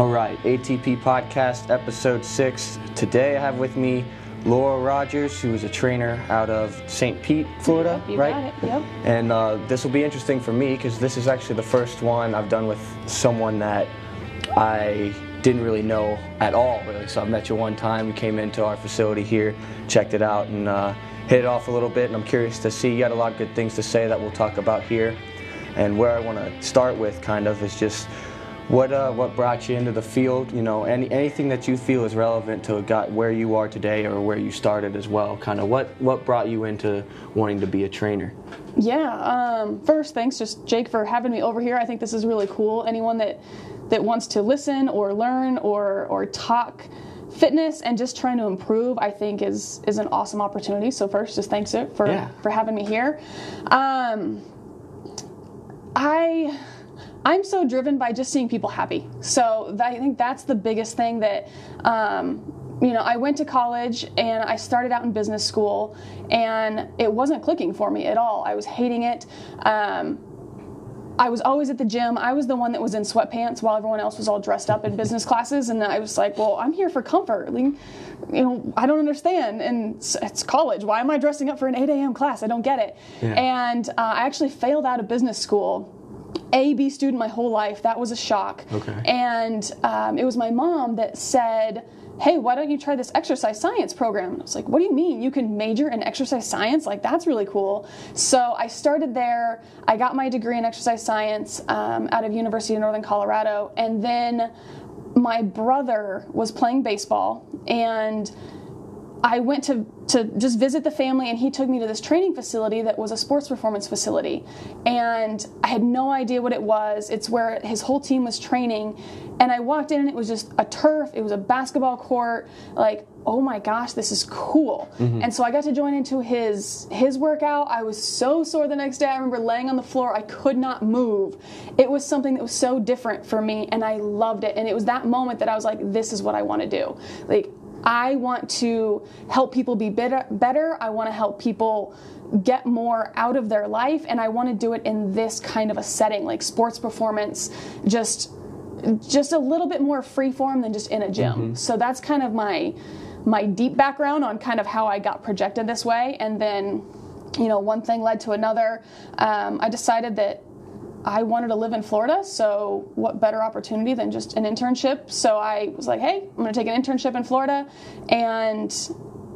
All right, ATP Podcast, episode six. Today I have with me Laura Rogers, who is a trainer out of St. Pete, Florida, You right? got it, yep. And uh, this will be interesting for me because this is actually the first one I've done with someone that I didn't really know at all, really. So I met you one time. You came into our facility here, checked it out, and uh, hit it off a little bit. And I'm curious to see. You got a lot of good things to say that we'll talk about here. And where I want to start with, kind of, is just what uh, what brought you into the field. You know, any anything that you feel is relevant to got where you are today or where you started as well. Kind of what what brought you into wanting to be a trainer. Yeah. Um, first, thanks, just Jake, for having me over here. I think this is really cool. Anyone that that wants to listen or learn or or talk fitness and just trying to improve, I think is is an awesome opportunity. So first, just thanks it for Yeah. for having me here. Um, I I'm so driven by just seeing people happy. So that, I think that's the biggest thing that um, you know. I went to college and I started out in business school, and it wasn't clicking for me at all. I was hating it. Um, I was always at the gym. I was the one that was in sweatpants while everyone else was all dressed up in business classes, and I was like, "Well, I'm here for comfort. Like, you know, I don't understand. And it's, it's college. Why am I dressing up for an 8 a.m. class? I don't get it." Yeah. And uh, I actually failed out of business school. A B student my whole life. That was a shock. Okay. And um, it was my mom that said, Hey, why don't you try this exercise science program? And I was like, What do you mean? You can major in exercise science? Like, that's really cool. So I started there. I got my degree in exercise science um, out of University of Northern Colorado. And then my brother was playing baseball and I went to to just visit the family, and he took me to this training facility that was a sports performance facility, and I had no idea what it was. It's where his whole team was training, and I walked in, and it was just a turf. It was a basketball court. Like, oh my gosh, this is cool. Mm-hmm. And so I got to join into his his workout. I was so sore the next day. I remember laying on the floor. I could not move. It was something that was so different for me, and I loved it. And it was that moment that I was like, this is what I want to do. Like. I want to help people be better. better. I want to help people get more out of their life, and I want to do it in this kind of a setting, like sports performance, just just a little bit more free form than just in a gym. So that's kind of my my deep background on kind of how I got projected this way, and then you know one thing led to another. Um, I decided that I wanted to live in Florida, so what better opportunity than just an internship? So I was like, hey, I'm going to take an internship in Florida, and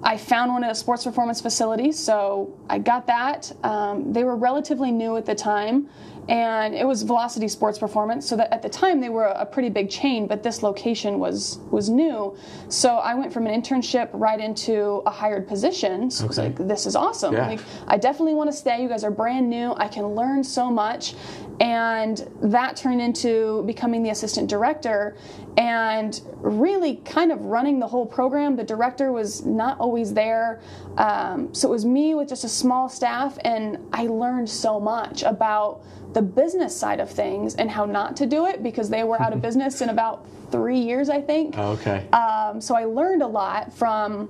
I found one at a sports performance facility, so I got that. Um, they were relatively new at the time, and it was Velocity Sports Performance. So that at the time they were a pretty big chain, but this location was was new. So I went from an internship right into a hired position. So I was like, this is awesome. Yeah. Like, I definitely want to stay. You guys are brand new. I can learn so much. And that turned into becoming the assistant director and really kind of running the whole program. The director was not always there. Um, so it was me with just a small staff, and I learned so much about the business side of things and how not to do it because they were out of business in about three years, I think. Okay. Um, so I learned a lot from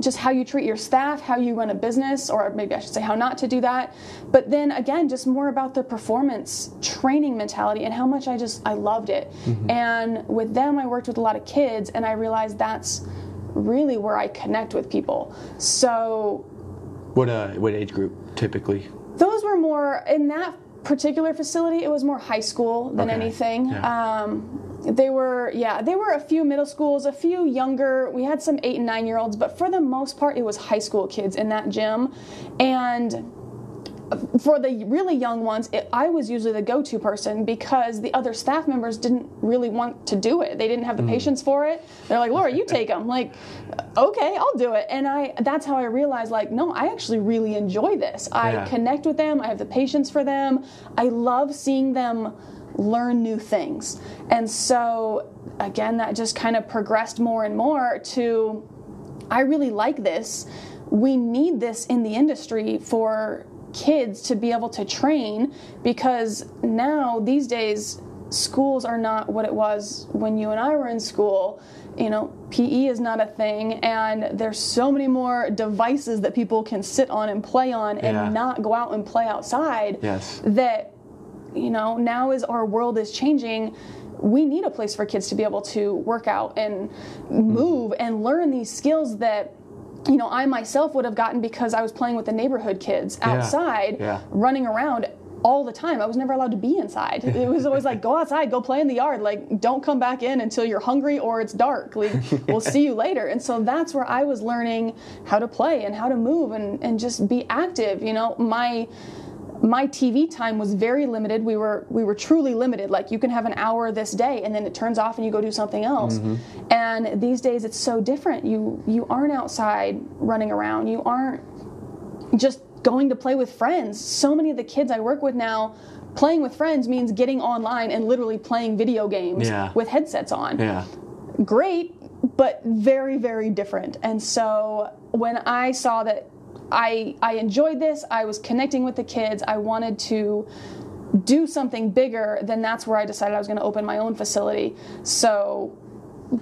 just how you treat your staff, how you run a business, or maybe I should say how not to do that. But then again, just more about the performance training mentality and how much I just I loved it. And with them, I worked with a lot of kids, and I realized that's really where I connect with people. So what uh what age group typically? those were more in that particular facility it was more high school than Okay, anything yeah. um, they were yeah they were a few middle schools a few younger we had some eight and nine year olds but for the most part it was high school kids in that gym and for the really young ones, it, I was usually the go-to person because the other staff members didn't really want to do it. They didn't have the Mm. patience for it. They're like, "Laura, you take them." Like, okay, I'll do it. And I that's how I realized like, no, I actually really enjoy this. I Yeah. connect with them. I have the patience for them. I love seeing them learn new things. And so again, that just kind of progressed more and more to I really like this. We need this in the industry for kids to be able to train because now these days schools are not what it was when you and I were in school. You know, PE is not a thing, and there's so many more devices that people can sit on and play on and Yeah. not go out and play outside Yes. that you know now as our world is changing we need a place for kids to be able to work out and mm-hmm. move and learn these skills that you know I myself would have gotten because I was playing with the neighborhood kids outside Yeah. running around all the time. I was never allowed to be inside. It was always like, go outside, go play in the yard. Like, don't come back in until you're hungry or it's dark. Like, we'll see you later. And so that's where I was learning how to play and how to move and, and just be active. You know, my my TV time was very limited. We were we were truly limited. Like you can have an hour this day and then it turns off and you go do something else. Mm-hmm. And these days it's so different. You you aren't outside running around. You aren't just going to play with friends. So many of the kids I work with now, playing with friends means getting online and literally playing video games Yeah. with headsets on. Yeah. Great, but very, very different. And so when I saw that I I enjoyed this, I was connecting with the kids, I wanted to do something bigger, then that's where I decided I was going to open my own facility. So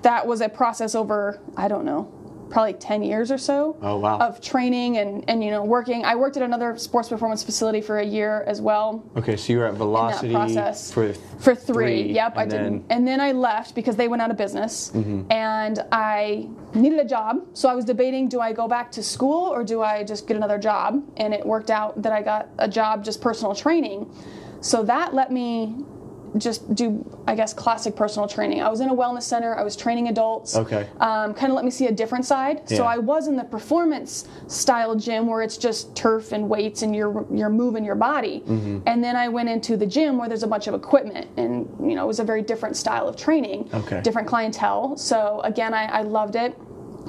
that was a process over, I don't know, probably 10 years or so Oh, wow. of training and, and you know working. I worked at another sports performance facility for a year as well Okay, so you were at Velocity process for for three. three, Yep, I and did. then- Mm-hmm. And then I left because they went out of business, and I needed a job. So I was debating: do I go back to school or do I just get another job? And it worked out that I got a job, just personal training. So that let me just do, I guess, classic personal training. I was in a wellness center. I was training adults. Okay. Um, kind of let me see a different side. So I was in the performance style gym where it's just turf and weights and you're you're moving your body. Mm-hmm. And then I went into the gym where there's a bunch of equipment and you know it was a very different style of training. Okay. Different clientele. So again, I, I loved it,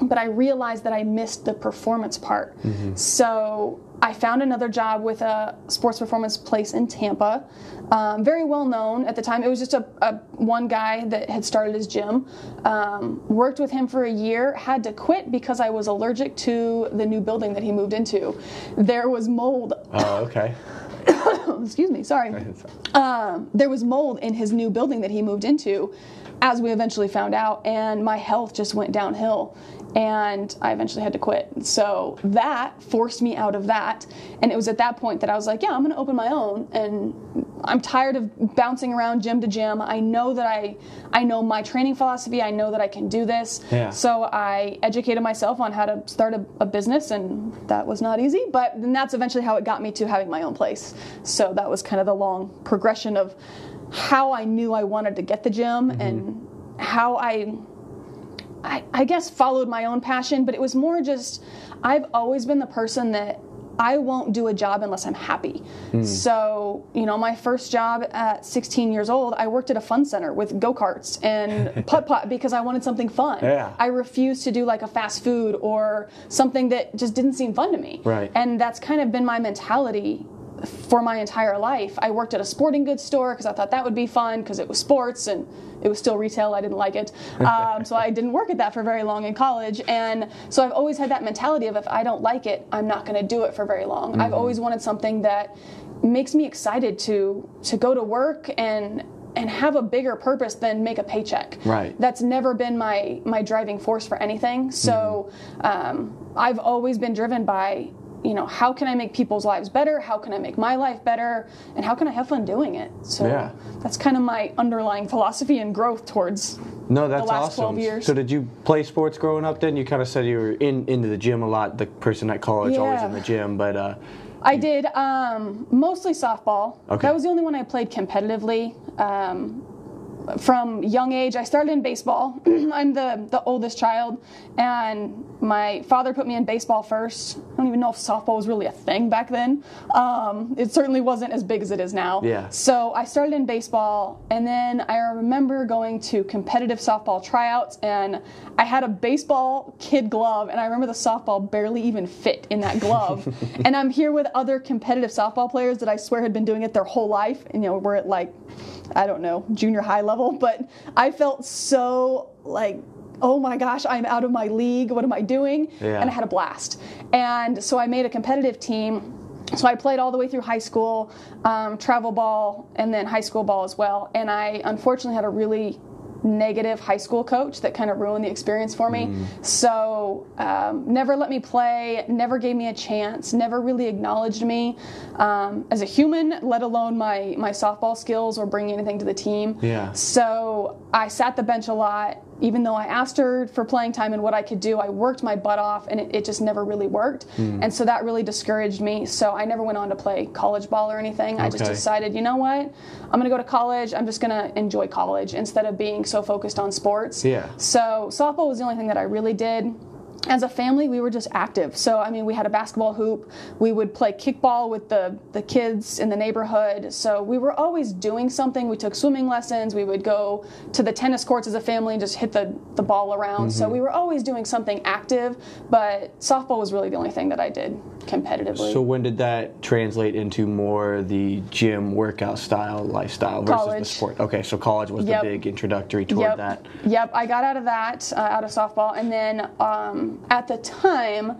but I realized that I missed the performance part. Mm-hmm. So I found another job with a sports performance place in Tampa. Um, very well known at the time. It was just a, a one guy that had started his gym. Um, worked with him for a year. Had to quit because I was allergic to the new building that he moved into. There was mold. Oh, okay. Excuse me. Sorry um, there was mold in his new building that he moved into, as we eventually found out, and my health just went downhill. And I eventually had to quit. So that forced me out of that. And it was at that point that I was like, yeah, I'm going to open my own. And I'm tired of bouncing around gym to gym. I know that I, I know my training philosophy. I know that I can do this. Yeah. So I educated myself on how to start a, a business, and that was not easy. But then that's eventually how it got me to having my own place. So that was kind of the long progression of how I knew I wanted to get the gym mm-hmm. and how I, I, I guess, followed my own passion. But it was more just I've always been the person that I won't do a job unless I'm happy. Hmm. So, you know, my first job at 16 years old, I worked at a fun center with go karts and putt putt because I wanted something fun. Yeah. I refused to do like a fast food or something that just didn't seem fun to me. Right. And that's kind of been my mentality for my entire life. I worked at a sporting goods store because I thought that would be fun because it was sports and it was still retail. I didn't like it. Um, so I didn't work at that for very long in college. And so I've always had that mentality of if I don't like it, I'm not going to do it for very long. I've always wanted something that makes me excited to to go to work and and have a bigger purpose than make a paycheck. Right. That's never been my my driving force for anything. So um, I've always been driven by you know how can I make people's lives better? How can I make my life better? And how can I have fun doing it? So Yeah. that's kind of my underlying philosophy and growth towards. No, that's last awesome. 12 years. So did you play sports growing up? Then you kind of said you were in into the gym a lot. The person at college always in the gym, but uh, I did um, mostly softball. Okay. That was the only one I played competitively. Um, from young age, I started in baseball. I'm the, the oldest child, and my father put me in baseball first. I don't even know if softball was really a thing back then. Um, it certainly wasn't as big as it is now. Yeah. So I started in baseball, and then I remember going to competitive softball tryouts, and I had a baseball kid glove, and I remember the softball barely even fit in that glove. and I'm here with other competitive softball players that I swear had been doing it their whole life, and you know we're at like, I don't know, junior high level, but I felt so like. Oh my gosh, I'm out of my league. What am I doing? Yeah. And I had a blast. And so I made a competitive team so I played all the way through high school, um, travel ball, and then high school ball as well. And I unfortunately had a really negative high school coach that kind of ruined the experience for me. Mm. So um, never let me play, never gave me a chance, never really acknowledged me um, as a human, let alone my my softball skills or bringing anything to the team. Yeah. So I sat the bench a lot. Even though I asked her for playing time and what I could do, I worked my butt off, and it, it just never really worked. Mm. And so that really discouraged me. So I never went on to play college ball or anything. I just decided, you know what? I'm going to go to college. I'm just going to enjoy college instead of being so focused on sports. Yeah. So softball was the only thing that I really did. As a family, we were just active. So I mean, we had a basketball hoop. We would play kickball with the the kids in the neighborhood. So we were always doing something. We took swimming lessons. We would go to the tennis courts as a family and just hit the the ball around. So we were always doing something active. But softball was really the only thing that I did competitively. So when did that translate into more the gym workout style lifestyle versus College. the sport? Okay, so college was Yep. the big introductory toward yep. that. Yep, I got out of that, uh, out of softball, and then um, at the time,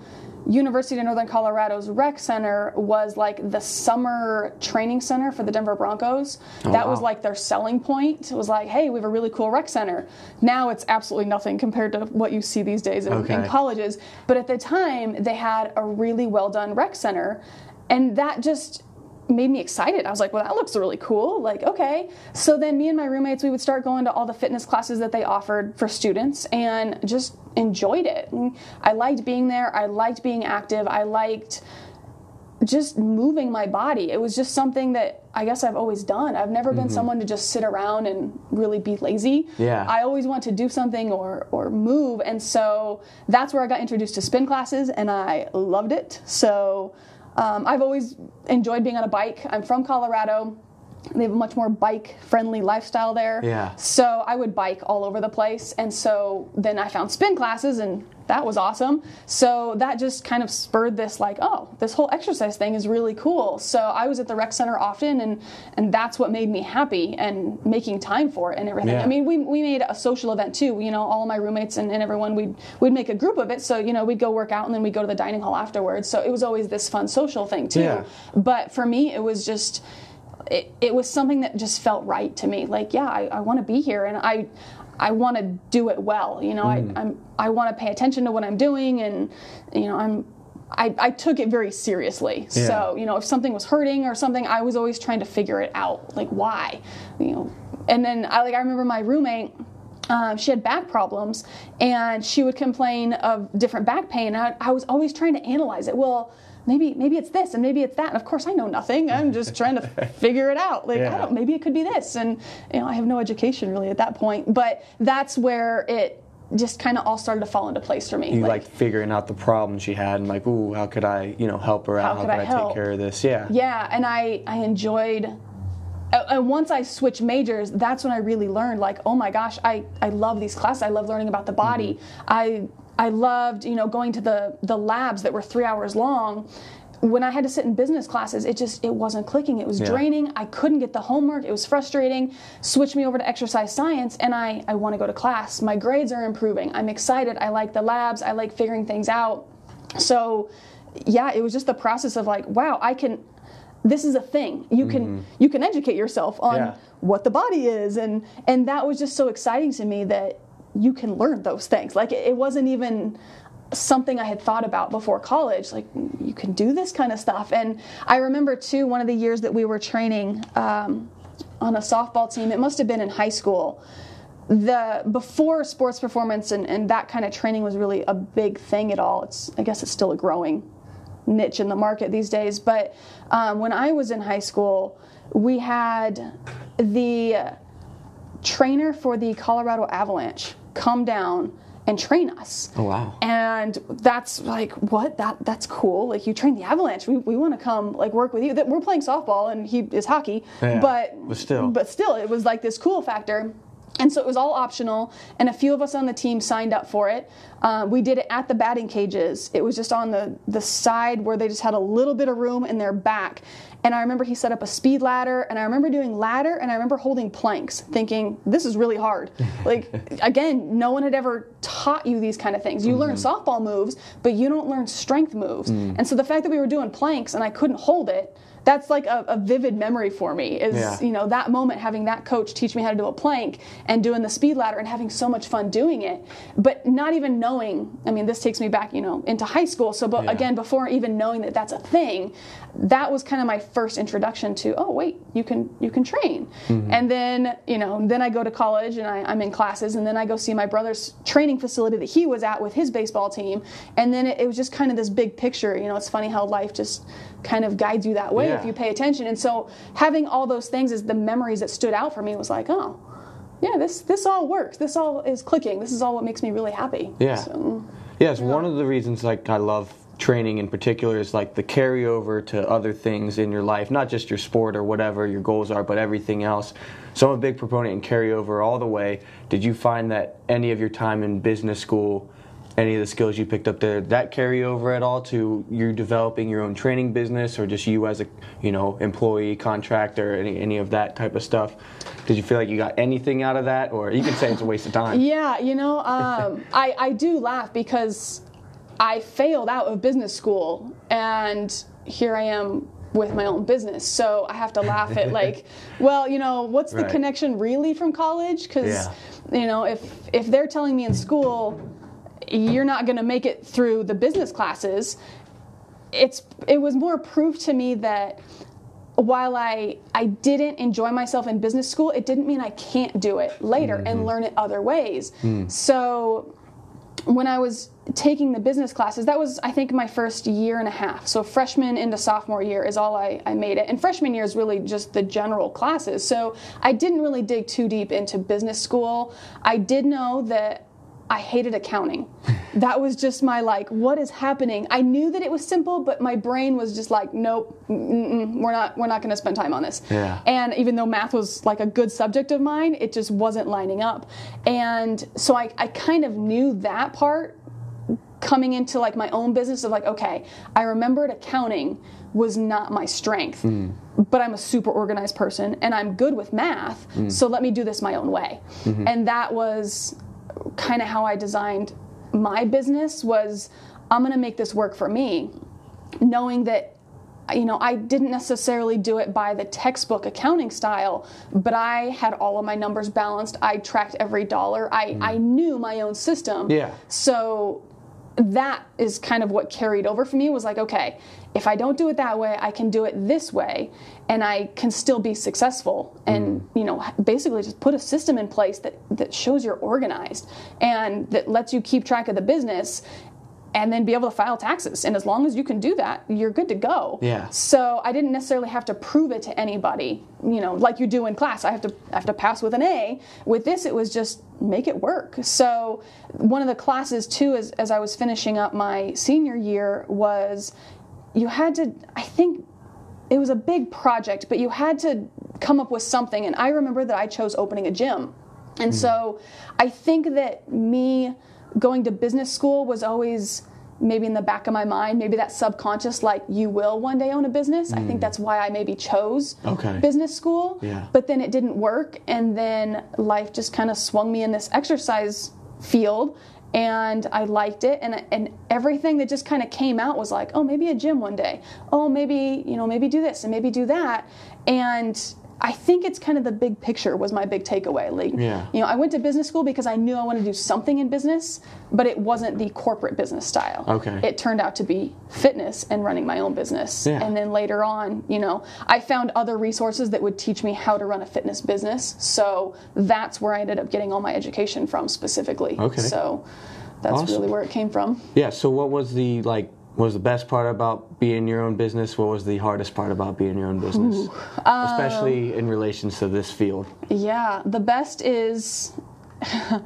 University of Northern Colorado's rec center was like the summer training center for the Denver Broncos. Oh, that was like their selling point. It was like, hey, we have a really cool rec center. Now it's absolutely nothing compared to what you see these days in, in colleges. But at the time, they had a really well done rec center, and that just made me excited. I was like, well, that looks really cool. Like, okay. So then me and my roommates, we would start going to all the fitness classes that they offered for students and just enjoyed it. I liked being there. I liked being active. I liked just moving my body. It was just something that I guess I've always done. I've never been mm-hmm. someone to just sit around and really be lazy. Yeah. I always want to do something or or move, and so that's where I got introduced to spin classes, and I loved it. So um, I've always enjoyed being on a bike. I'm from Colorado. They have a much more bike friendly lifestyle there. Yeah. So I would bike all over the place. And so then I found spin classes and that was awesome. So that just kind of spurred this like, oh, this whole exercise thing is really cool. So I was at the rec center often and and that's what made me happy and making time for it and everything. Yeah. I mean, we, we made a social event too. You know, all of my roommates and, and everyone we'd we'd make a group of it. So, you know, we'd go work out and then we'd go to the dining hall afterwards. So it was always this fun social thing too. Yeah. But for me it was just it, it was something that just felt right to me. Like, yeah, I, I want to be here, and I I want to do it well. You know, Mm. I I'm, I want to pay attention to what I'm doing, and you know, I'm. I, I took it very seriously. Yeah. So, you know, if something was hurting or something, I was always trying to figure it out. Like, why? You know, and then I like I remember my roommate. Um, she had back problems, and she would complain of different back pain. I, I was always trying to analyze it. Well, maybe maybe it's this, and maybe it's that. And of course, I know nothing. I'm just trying to figure it out. Like, Yeah. I don't. Maybe it could be this, and you know, I have no education really at that point. But that's where it just kind of all started to fall into place for me. You like figuring out the problem she had and like, ooh, how could I, you know, help her out? How could I help? take care of this? Yeah. Yeah, and I I enjoyed. And once I switched majors, that's when I really learned. Like, oh my gosh, I I love these classes. I love learning about the body. Mm-hmm. I I loved you know going to the the labs that were three hours long. When I had to sit in business classes, it just it wasn't clicking. It was Yeah. draining. I couldn't get the homework. It was frustrating. Switch me over to exercise science, and I I want to go to class. My grades are improving. I'm excited. I like the labs. I like figuring things out. So, yeah, it was just the process of like, wow, I can. This is a thing. You can mm-hmm. you can educate yourself on Yeah. what the body is, and and that was just so exciting to me that you can learn those things. Like it, wasn't even something I had thought about before college. Like you can do this kind of stuff. And I remember too one of the years that we were training um, on a softball team. It must have been in high school the before sports performance and, and that kind of training was really a big thing at all. It's I guess it's still a growing niche in the market these days. But um, when I was in high school, we had the trainer for the Colorado Avalanche come down and train us. Oh, wow. And that's like what that that's cool. Like you train the Avalanche. We, we want to come like work with you. That we're playing softball and he is hockey. Yeah, but but still. but still it was like this cool factor. And so it was all optional, and a few of us on the team signed up for it. Uh, we did it at the batting cages. It was just on the, the side where they just had a little bit of room in their back. And I remember he set up a speed ladder, and I remember doing ladder, and I remember holding planks, thinking, this is really hard. Like, again, no one had ever taught you these kind of things. You learn mm-hmm. softball moves, but you don't learn strength moves. Mm. And so the fact that we were doing planks and I couldn't hold it, that's like a, a vivid memory for me. Is Yeah. you know that moment having that coach teach me how to do a plank and doing the speed ladder and having so much fun doing it, but not even knowing. I mean, this takes me back, you know, into high school. So, but Yeah. again, before even knowing that that's a thing, that was kind of my first introduction to. Oh, wait, you can you can train, mm-hmm. and then you know, then I go to college and I, I'm in classes, and then I go see my brother's training facility that he was at with his baseball team, and then it, it was just kind of this big picture. You know, it's funny how life just kind of guides you that way Yeah. if you pay attention. And so having all those things as the memories that stood out for me was like, oh, yeah, this this all works. This all is clicking. This is all what makes me really happy. Yeah. So, Yes, one of the reasons like I love training in particular is like the carryover to other things in your life, not just your sport or whatever your goals are, but everything else. So I'm a big proponent in carryover all the way. Did you find that any of your time in business school, any of the skills you picked up there, that carry over at all to you developing your own training business or just you as a you know employee, contractor, any any of that type of stuff? Did you feel like you got anything out of that, or you can say it's a waste of time? Yeah, you know, um, I, I do laugh because I failed out of business school and here I am with my own business. So I have to laugh at like, well, you know, what's the Right. connection really from college? Because, Yeah. you know, if if they're telling me in school you're not going to make it through the business classes, it's it was more proof to me that while I I didn't enjoy myself in business school, it didn't mean I can't do it later and mm-hmm. learn it other ways. Hmm. So when I was taking the business classes, that was I think my first year and a half. So freshman into sophomore year is all I, I made it. And freshman year is really just the general classes. So I didn't really dig too deep into business school. I did know that I hated accounting. That was just my like, what is happening? I knew that it was simple, but my brain was just like, nope, we're not, we're not going to spend time on this. Yeah. And even though math was like a good subject of mine, it just wasn't lining up. And so I, I kind of knew that part coming into like my own business of like, okay, I remembered accounting was not my strength, hmm. but I'm a super organized person and I'm good with math. Hmm. So let me do this my own way. Mm-hmm. And that was kind of how I designed my business was I'm going to make this work for me, knowing that you know, I didn't necessarily do it by the textbook accounting style, but I had all of my numbers balanced. I tracked every dollar. I, hmm. I knew my own system. Yeah. So that is kind of what carried over for me was like, okay, if I don't do it that way, I can do it this way and I can still be successful and, mm. you know, basically just put a system in place that, that shows you're organized and that lets you keep track of the business and then be able to file taxes. And as long as you can do that, you're good to go. Yeah. So I didn't necessarily have to prove it to anybody, you know, like you do in class. I have to I have to pass with an A. With this, it was just make it work. So one of the classes too, as as I was finishing up my senior year, was you had to. I think it was a big project, but you had to come up with something. And I remember that I chose opening a gym. And hmm. so I think that me going to business school was always maybe in the back of my mind, maybe that subconscious, like you will one day own a business. I think mm. that's why I maybe chose Okay. business school. Yeah. But then it didn't work. And then life just kind of swung me in this exercise field. And I liked it, and and everything that just kind of came out was like, oh, maybe a gym one day. Oh, maybe you know, maybe do this and maybe do that. And I think it's kind of the big picture was my big takeaway. Like, Yeah. you know, I went to business school because I knew I wanted to do something in business, but it wasn't the corporate business style. Okay. It turned out to be fitness and running my own business. Yeah. And then later on, you know, I found other resources that would teach me how to run a fitness business. So that's where I ended up getting all my education from specifically. Okay. So that's Awesome. really where it came from. Yeah. So, what was the like? What was the best part about being your own business? What was the hardest part about being your own business, especially um, in relation to this field? Yeah, the best is.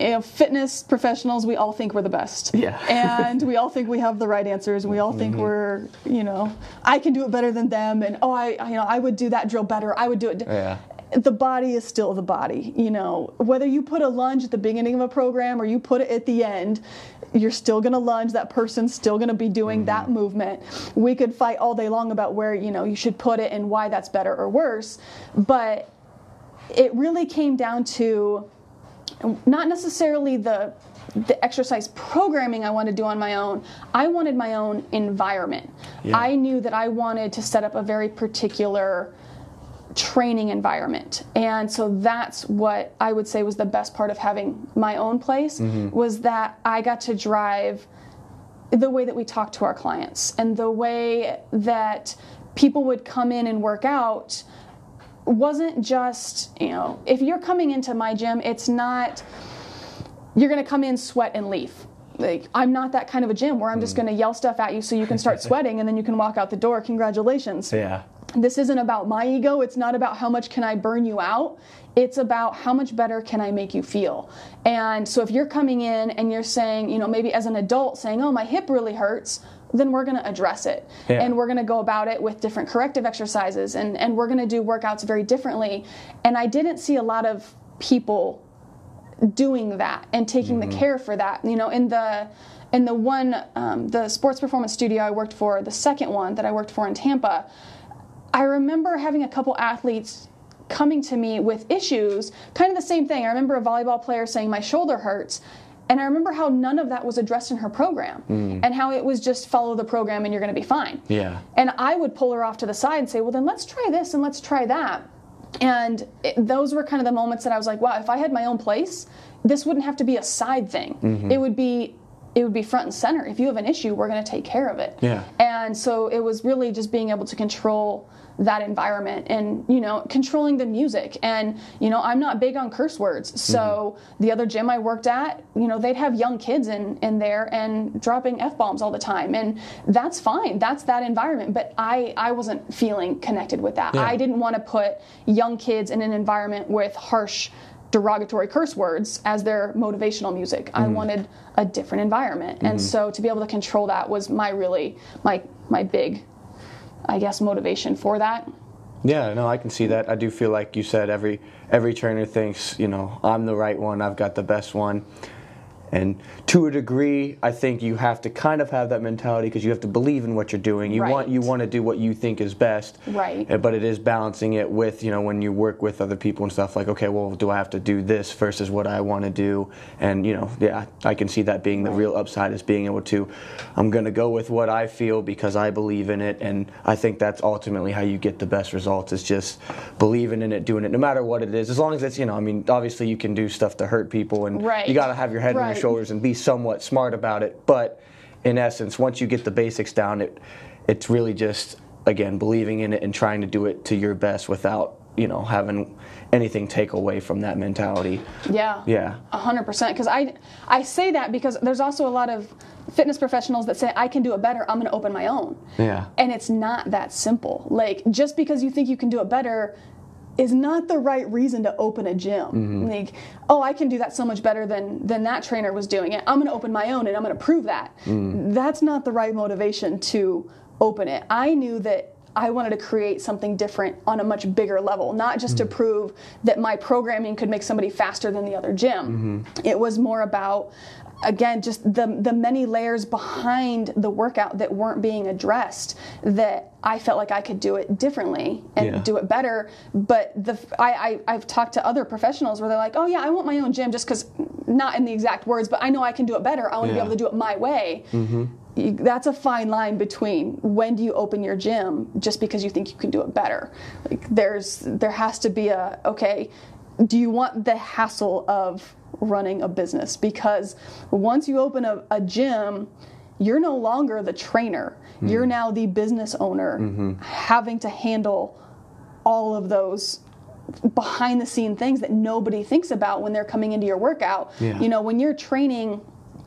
You know, fitness professionals, we all think we're the best. Yeah. and we all think we have the right answers. We all think mm-hmm. we're, you know, I can do it better than them, and oh, I, I- you know, I would do that drill better. I would do it. Yeah. The body is still the body. You know, whether you put a lunge at the beginning of a program or you put it at the end, you're still going to lunge. That person's still going to be doing that mm-hmm. movement. We could fight all day long about where you know you should put it and why that's better or worse, but it really came down to not necessarily the the exercise programming I wanted to do on my own. I wanted my own environment. Yeah. I knew that I wanted to set up a very particular training environment. And so that's what i would say was the best part of having my own place mm-hmm. was that i got to drive the way that we talk to our clients and the way that people would come in and work out wasn't just you know if you're coming into my gym it's not you're going to come in sweat and leave. Like i'm not that kind of a gym where i'm just mm. going to yell stuff at you so you can start sweating and then you can walk out the door. Congratulations. Yeah. This isn't about my ego. It's not about how much can i burn you out. It's about how much better can i make you feel. And so if you're coming in and you're saying you know maybe as an adult saying oh my hip really hurts then we're going to address it. Yeah. and we're going to go about it with different corrective exercises and, and we're going to do workouts very differently. And i didn't see a lot of people doing that and taking the care for that. You know, in the in the one um, the sports performance studio I worked for, the second one that I worked for in Tampa, I remember having a couple athletes coming to me with issues, kind of the same thing. I remember a volleyball player saying my shoulder hurts. And I remember how none of that was addressed in her program, and how it was just follow the program and you're going to be fine. Yeah. And I would pull her off to the side and say, well, then let's try this and let's try that. And it, those were kind of the moments that I was like, wow, if I had my own place, this wouldn't have to be a side thing. Mm-hmm. It would be it would be front and center. If you have an issue, we're going to take care of it. Yeah. And so it was really just being able to control that environment and you know controlling the music. And you know i'm not big on curse words. So mm-hmm. the other gym i worked at you know they'd have young kids in in there and dropping f-bombs all the time. And that's fine. That's that environment. But i i wasn't feeling connected with that. Yeah. i didn't want to put young kids in an environment with harsh derogatory curse words as their motivational music. I mm-hmm. wanted a different environment. And mm-hmm. so to be able to control that was my really my my big I guess motivation for that. Yeah, no, I can see that. I do feel like you said every every trainer thinks, you know, I'm the right one, I've got the best one. And to a degree, I think you have to kind of have that mentality because you have to believe in what you're doing. You want you want to do what you think is best. Right. Uh, But it is balancing it with, you know, when you work with other people and stuff like, okay, well, do I have to do this versus what I want to do? And, you know, yeah, I can see that being the real upside is being able to I'm going to go with what I feel because I believe in it and I think that's ultimately how you get the best results is just believing in it, doing it no matter what it is. As long as it's, you know, I mean, obviously you can do stuff to hurt people and Right. you got to have your head on your Right. Shoulders and be somewhat smart about it. But in essence, once you get the basics down, it it's really just again believing in it and trying to do it to your best without you know having anything take away from that mentality. Yeah. Yeah. A hundred percent. Because I I say that because there's also a lot of fitness professionals that say I can do it better. I'm going to open my own. Yeah. And it's not that simple. Like just because you think you can do it better is not the right reason to open a gym. Mm-hmm. Like, oh, I can do that so much better than than that trainer was doing it. I'm going to open my own and I'm going to prove that. Mm. That's not the right motivation to open it. I knew that I wanted to create something different on a much bigger level, not just to Mm. prove that my programming could make somebody faster than the other gym. Mm-hmm. It was more about again just the the many layers behind the workout that weren't being addressed that I felt like I could do it differently and Yeah. do it better. But the I, I I've talked to other professionals where they're like, oh yeah, I want my own gym just because not in the exact words, but I know I can do it better. I want to Yeah. be able to do it my way. Mm-hmm. You- That's a fine line between when do you open your gym just because you think you can do it better. Like there's there has to be a okay. Do you want the hassle of running a business? Because once you open a, a gym, you're no longer the trainer. Hmm. You're now the business owner, mm-hmm. having to handle all of those behind the scene things that nobody thinks about when they're coming into your workout. Yeah. You know, when you're training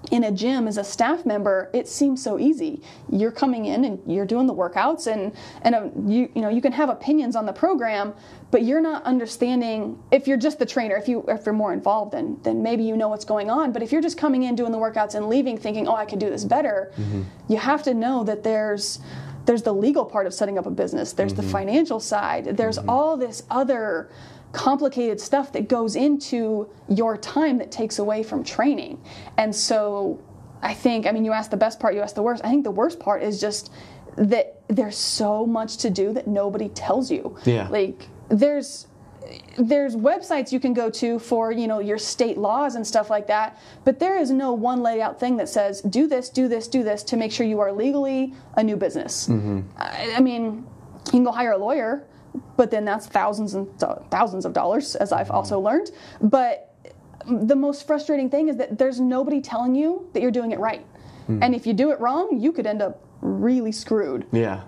in a gym as a staff member, it seems so easy. You're coming in and you're doing the workouts and and uh, you you know, you can have opinions on the program, but you're not understanding if you're just the trainer, if you if you're more involved then then maybe you know what's going on, but if you're just coming in doing the workouts and leaving thinking, "Oh, I could do this better." Mm-hmm. You have to know that there's there's the legal part of setting up a business. There's the mm-hmm. financial side. There's mm-hmm. all this other complicated stuff that goes into your time that takes away from training. And so i think i mean you asked the best part you asked the worst. I think the worst part is just that there's so much to do that nobody tells you. Yeah. like there's there's websites you can go to for you know your state laws and stuff like that but there is no one laid out thing that says do this do this do this to make sure you are legally a new business. Mm-hmm. I, I mean you can go hire a lawyer but then that's thousands and thousands of dollars as i've mm-hmm. also learned but the most frustrating thing is that there's nobody telling you that you're doing it right hmm. and if you do it wrong you could end up really screwed Yeah.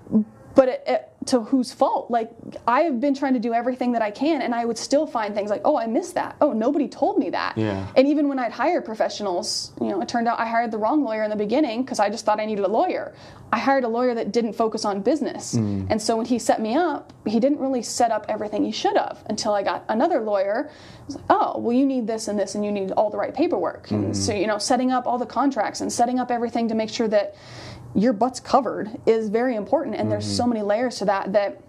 but it, it, to whose fault? Like I have been trying to do everything that I can, and I would still find things like, oh, I missed that. Oh, nobody told me that. Yeah. And even when I'd hire professionals, you know, it turned out I hired the wrong lawyer in the beginning because I just thought I needed a lawyer. I hired a lawyer that didn't focus on business, mm. and so when he set me up, he didn't really set up everything he should have until I got another lawyer. I was like, oh, well, you need this and this, and you need all the right paperwork. And mm. so you know, setting up all the contracts and setting up everything to make sure that your butt's covered is very important. And there's so mm-hmm. many layers to that that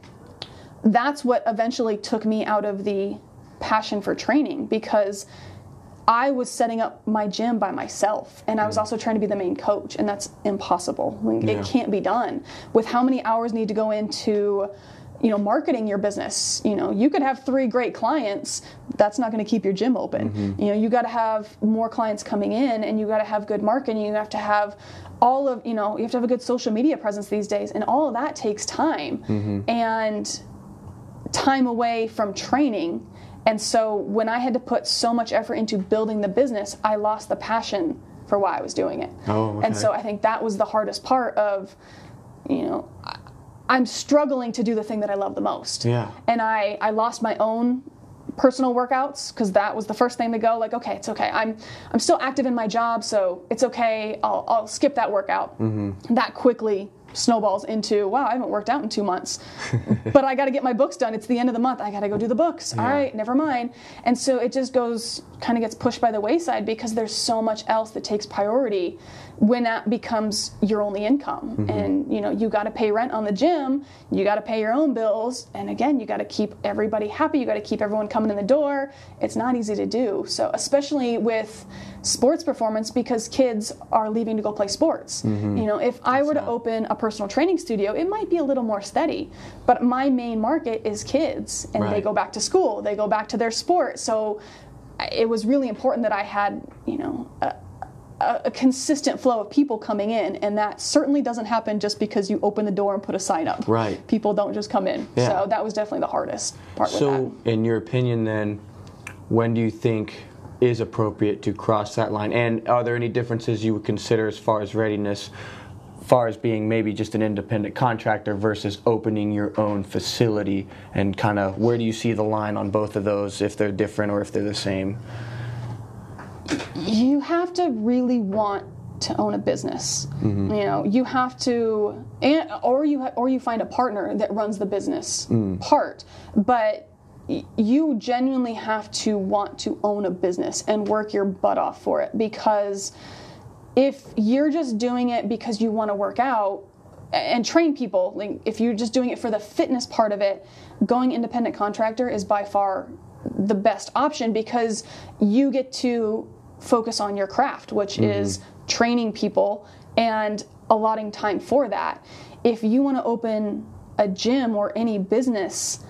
that's what eventually took me out of the passion for training because I was setting up my gym by myself and I was mm. also trying to be the main coach and that's impossible. Like, Yeah. It can't be done. With how many hours need to go into you know marketing your business you know you could have three great clients that's not going to keep your gym open mm-hmm. you know you got to have more clients coming in and you got to have good marketing you have to have all of you know you have to have a good social media presence these days and all of that takes time mm-hmm. and time away from training. And so when I had to put so much effort into building the business, I lost the passion for why I was doing it. Oh, And so I think that was the hardest part of, you know, I'm struggling to do the thing that I love the most. Yeah. And I, I lost my own personal workouts because that was the first thing to go like okay it's okay i'm i'm still active in my job so it's okay i'll, I'll skip that workout mm-hmm. that quickly snowballs into wow i haven't worked out in two months. But i got to get my books done. It's the end of the month. I got to go do the books. All right never mind. And so it just goes kind of gets pushed by the wayside because there's so much else that takes priority when that becomes your only income. Mm-hmm. And you know you got to pay rent on the gym you got to pay your own bills and again you got to keep everybody happy you got to keep everyone coming in the door. It's not easy to do. So especially with sports performance because kids are leaving to go play sports. Mm-hmm. You know if i were to open a personal training studio it might be a little more steady. But my main market is kids and they go back to school they go back to their sport. So it was really important that i had you know a, a a consistent flow of people coming in, and that certainly doesn't happen just because you open the door and put a sign up. Right. People don't just come in. Yeah. So that was definitely the hardest part So, in your opinion, then, when do you think is appropriate to cross that line? And are there any differences you would consider as far as readiness, far as being maybe just an independent contractor versus opening your own facility? And kind of where do you see the line on both of those, if they're different or if they're the same? You have to really want to own a business. Mm-hmm. You know, you have to, and, or you ha- or you find a partner that runs the business mm. part, but. y- You genuinely have to want to own a business and work your butt off for it because if you're just doing it because you want to work out and train people, like if you're just doing it for the fitness part of it, going independent contractor is by far the best option because you get to focus on your craft, which mm-hmm. is training people and allotting time for that. If you want to open a gym or any business,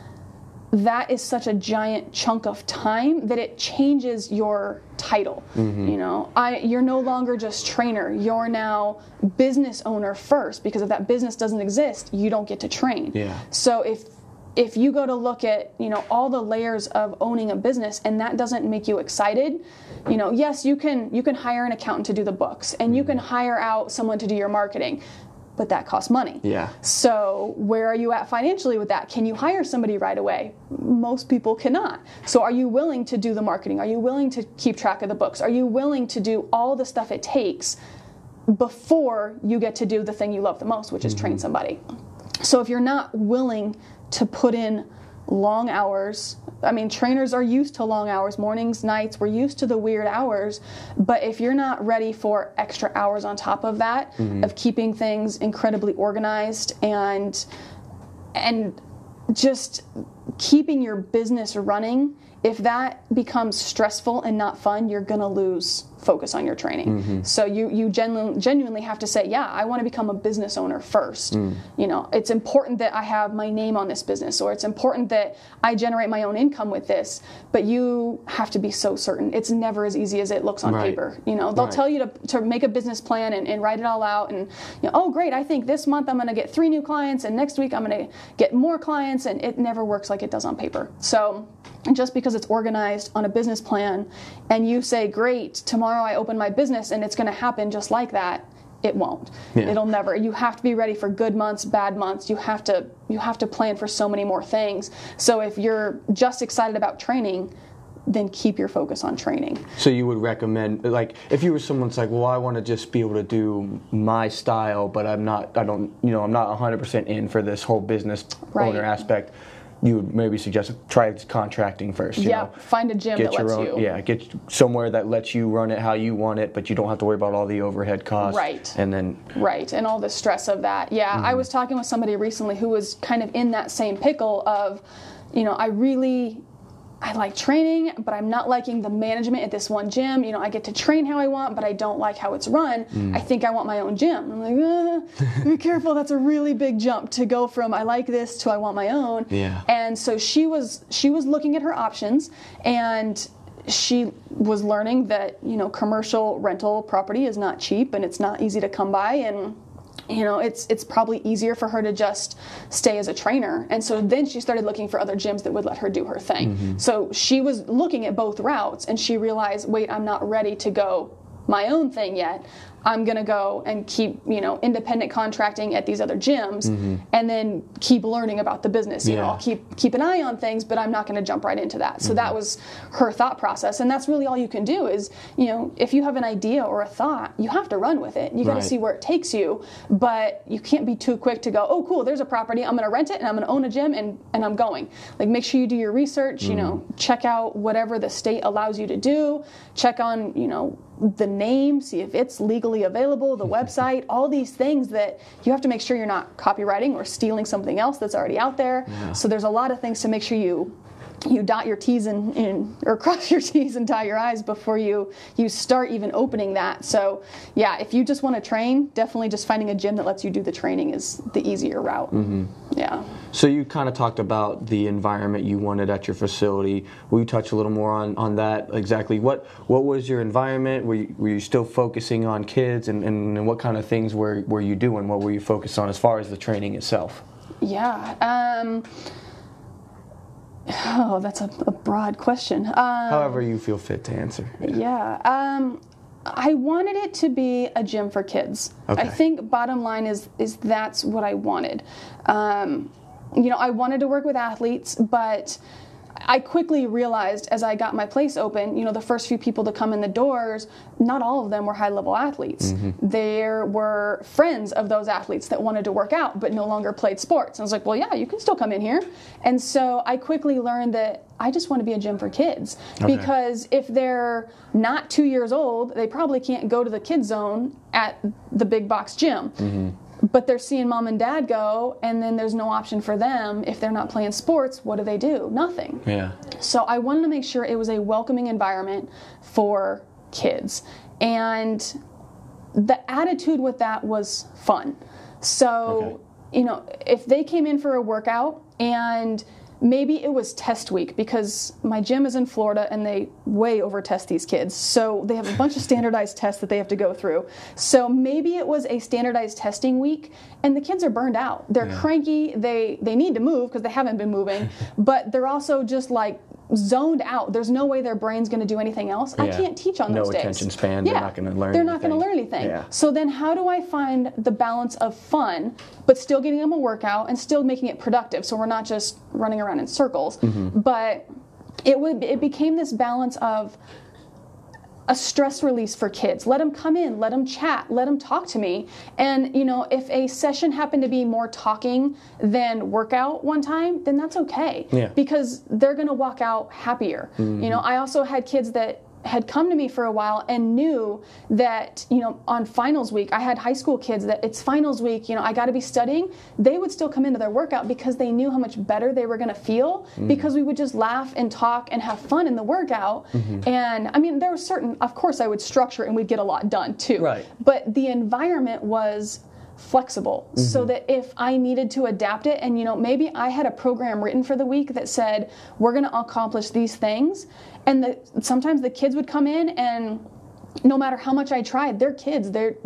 that is such a giant chunk of time that it changes your title. Mm-hmm. You know, I you're no longer just trainer. You're now business owner first because if that business doesn't exist, you don't get to train. Yeah. So if if you go to look at you know all the layers of owning a business and that doesn't make you excited you know yes you can you can hire an accountant to do the books and you can mm-hmm. hire out someone to do your marketing but that costs money Yeah. so, where are you at financially with that? Can you hire somebody right away? Most people cannot. So, are you willing to do the marketing? Are you willing to keep track of the books? Are you willing to do all the stuff it takes before you get to do the thing you love the most, which is train mm-hmm. somebody? So, if you're not willing to put in long hours, I mean, trainers are used to long hours, mornings, nights, we're used to the weird hours. But if you're not ready for extra hours on top of that, mm-hmm. of keeping things incredibly organized and and just keeping your business running if that becomes stressful and not fun, you're going to lose focus on your training. Mm-hmm. So you you genu- genuinely have to say, yeah, I want to become a business owner first. Mm. You know, it's important that I have my name on this business, or it's important that I generate my own income with this. But you have to be so certain. It's never as easy as it looks on Right. paper. You know, they'll Right. tell you to, to make a business plan and, and write it all out, and you know, oh great, I think this month I'm going to get three new clients, and next week I'm going to get more clients, and it never works like it does on paper. So. Just because it's organized on a business plan, and you say, "Great, tomorrow I open my business and it's going to happen just like that," it won't. Yeah. It'll never. You have to be ready for good months, bad months. You have to you have to plan for so many more things. So if you're just excited about training, then keep your focus on training. So you would recommend, like, if you were someone's like, well, I want to just be able to do my style, but I'm not, I don't, you know, I'm not 100% in for this whole business Right. owner aspect. You would maybe suggest try contracting first. You yeah, know? find a gym Get that your lets own, you. yeah. Get somewhere that lets you run it how you want it, but you don't have to worry about all the overhead costs. Right. And then, Right, and all the stress of that. Yeah, Mm-hmm. I was talking with somebody recently who was kind of in that same pickle of, you know, I really. I like training, but I'm not liking the management at this one gym. You know, I get to train how I want, but I don't like how it's run. Mm. I think I want my own gym. I'm like, uh, be careful. That's a really big jump to go from I like this to I want my own. Yeah. And so she was she was looking at her options, and she was learning that you know commercial rental property is not cheap and it's not easy to come by and you know it's it's probably easier for her to just stay as a trainer. And so then she started looking for other gyms that would let her do her thing. Mm-hmm. So she was looking at both routes and she realized wait i'm not ready to go my own thing yet i'm going to go and keep you know independent contracting at these other gyms mm-hmm. and then keep learning about the business you know i'll keep keep an eye on things but i'm not going to jump right into that. So that mm-hmm. was her thought process and that's really all you can do is you know if you have an idea or a thought you have to run with it. You got to Right. see where it takes you but you can't be too quick to go oh cool there's a property i'm going to rent it and i'm going to own a gym and, and i'm going. Like make sure you do your research you know mm-hmm. check out whatever the state allows you to do check on you know the name see if it's legally available the website all these things that you have to make sure you're not copywriting or stealing something else that's already out there. So there's a lot of things to make sure you you dot your T's and, and or cross your T's and tie your I's before you you start even opening that. So yeah, if you just want to train, definitely just finding a gym that lets you do the training is the easier route. Mm-hmm. Yeah. so you kind of talked about the environment you wanted at your facility. Will you touch a little more on, on that exactly? What what was your environment? Were you, were you still focusing on kids, and, and, and what kind of things were were you doing? What were you focused on as far as the training itself? Yeah. Um, oh, that's a, a broad question. Um, However you feel fit to answer. Yeah. Um, I wanted it to be a gym for kids. Okay. I think bottom line is is that's what I wanted. Um, you know, I wanted to work with athletes, but I quickly realized as I got my place open, you know, the first few people to come in the doors, not all of them were high level athletes. Mm-hmm. There were friends of those athletes that wanted to work out but no longer played sports. And I was like, well, yeah, you can still come in here. And so I quickly learned that I just want to be a gym for kids Okay. because if they're not two years old, they probably can't go to the kids zone at the big box gym. Mm-hmm. But they're seeing mom and dad go, and then there's no option for them if they're not playing sports. What do they do? Nothing. Yeah. So I wanted to make sure it was a welcoming environment for kids. And the attitude with that was fun. So, Okay. you know, if they came in for a workout and maybe it was test week because my gym is in Florida and they way over test these kids. So they have a bunch of standardized tests that they have to go through. So maybe it was a standardized testing week and the kids are burned out. They're Yeah. cranky, they they need to move because they haven't been moving, but they're also just like zoned out. There's no way their brain's going to do anything else. I can't teach on No those days. No attention span, they're not gonna learn They're not going to learn anything. Yeah. So then, how do I find the balance of fun, but still getting them a workout and still making it productive? So we're not just running around in circles, Mm-hmm. but it would it became this balance of a stress release for kids. Let them come in, let them chat, let them talk to me. And, you know, if a session happened to be more talking than workout one time, then that's okay. Yeah. Because they're going to walk out happier. You know, mm-hmm. I also had kids that had come to me for a while and knew that you know on finals week i had high school kids that it's finals week you know i got to be studying they would still come into their workout because they knew how much better they were going to feel mm. because we would just laugh and talk and have fun in the workout mm-hmm. and i mean there was certain of course i would structure and we'd get a lot done too right but the environment was flexible mm-hmm. so that if I needed to adapt it and you know maybe I had a program written for the week that said we're going to accomplish these things and the, sometimes the kids would come in and no matter how much I tried, they're kids. They're